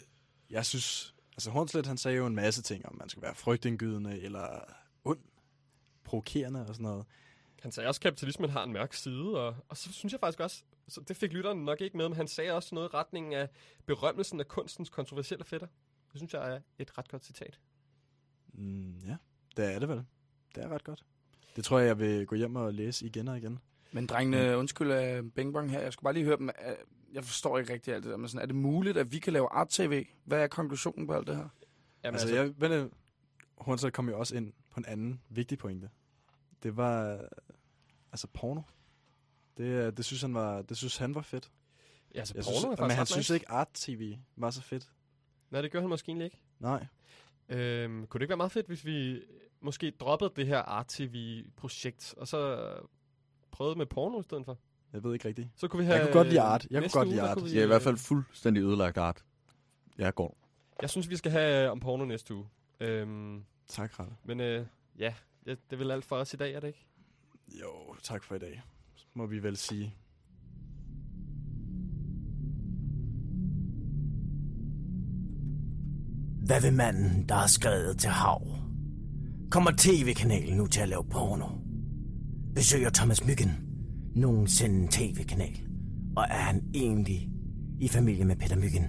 jeg synes... Altså, Hornslet, han sagde jo en masse ting om, man skal være frygtindgydende eller ond, provokerende og sådan noget. Han sagde også, at kapitalismen har en mørk side, og, og så synes jeg faktisk også, så det fik lytteren nok ikke med, men han sagde også noget i retning af berømmelsen af kunstens kontroversielle fætter. Det synes jeg er et ret godt citat. Mm, ja, det er det vel. Det er ret godt. Det tror jeg, jeg vil gå hjem og læse igen og igen. Men drengene, undskyld af Bing Bang her. Jeg skulle bare lige høre dem. øh, Jeg forstår ikke rigtig alt det der. Men sådan, er det muligt, at vi kan lave art-tv? Hvad er konklusionen på alt det her? Jamen, altså, jeg, men, Hornslet kom jo også ind på en anden vigtig pointe. Det var, øh, altså porno. Det, øh, det, synes han var, det synes han var fedt. Ja, altså, Jeg porno synes, er faktisk Men han synes nice. ikke, art-tv var så fedt. Nej, det gør han måske egentlig ikke. Nej. Øhm, kunne det ikke være meget fedt, hvis vi måske droppede det her art-tv-projekt, og så prøvede med porno i stedet for? Jeg ved ikke rigtigt. Så kunne vi Jeg have... kunne godt lide art. Jeg kunne godt uge, lide der art. kunne Det er i hvert fald fuldstændig ødelagt art. Jeg går. Jeg synes, vi skal have om porno næste uge. Øhm, tak, Ralle. Men øh, ja, det, det er vel alt for os i dag, er det ikke? Jo, tak for i dag. Må vi vel sige. Hvad vil manden, der har skrevet til hav? Kommer tv-kanalen nu til at lave porno? Besøger Thomas Myggen nogensinde en tv-kanal? Og er han egentlig i familie med Peter Myggen?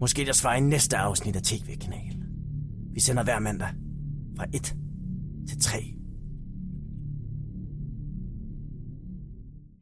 Måske der svarer i næste afsnit af tv-kanal. Vi sender hver mandag fra 1 til 3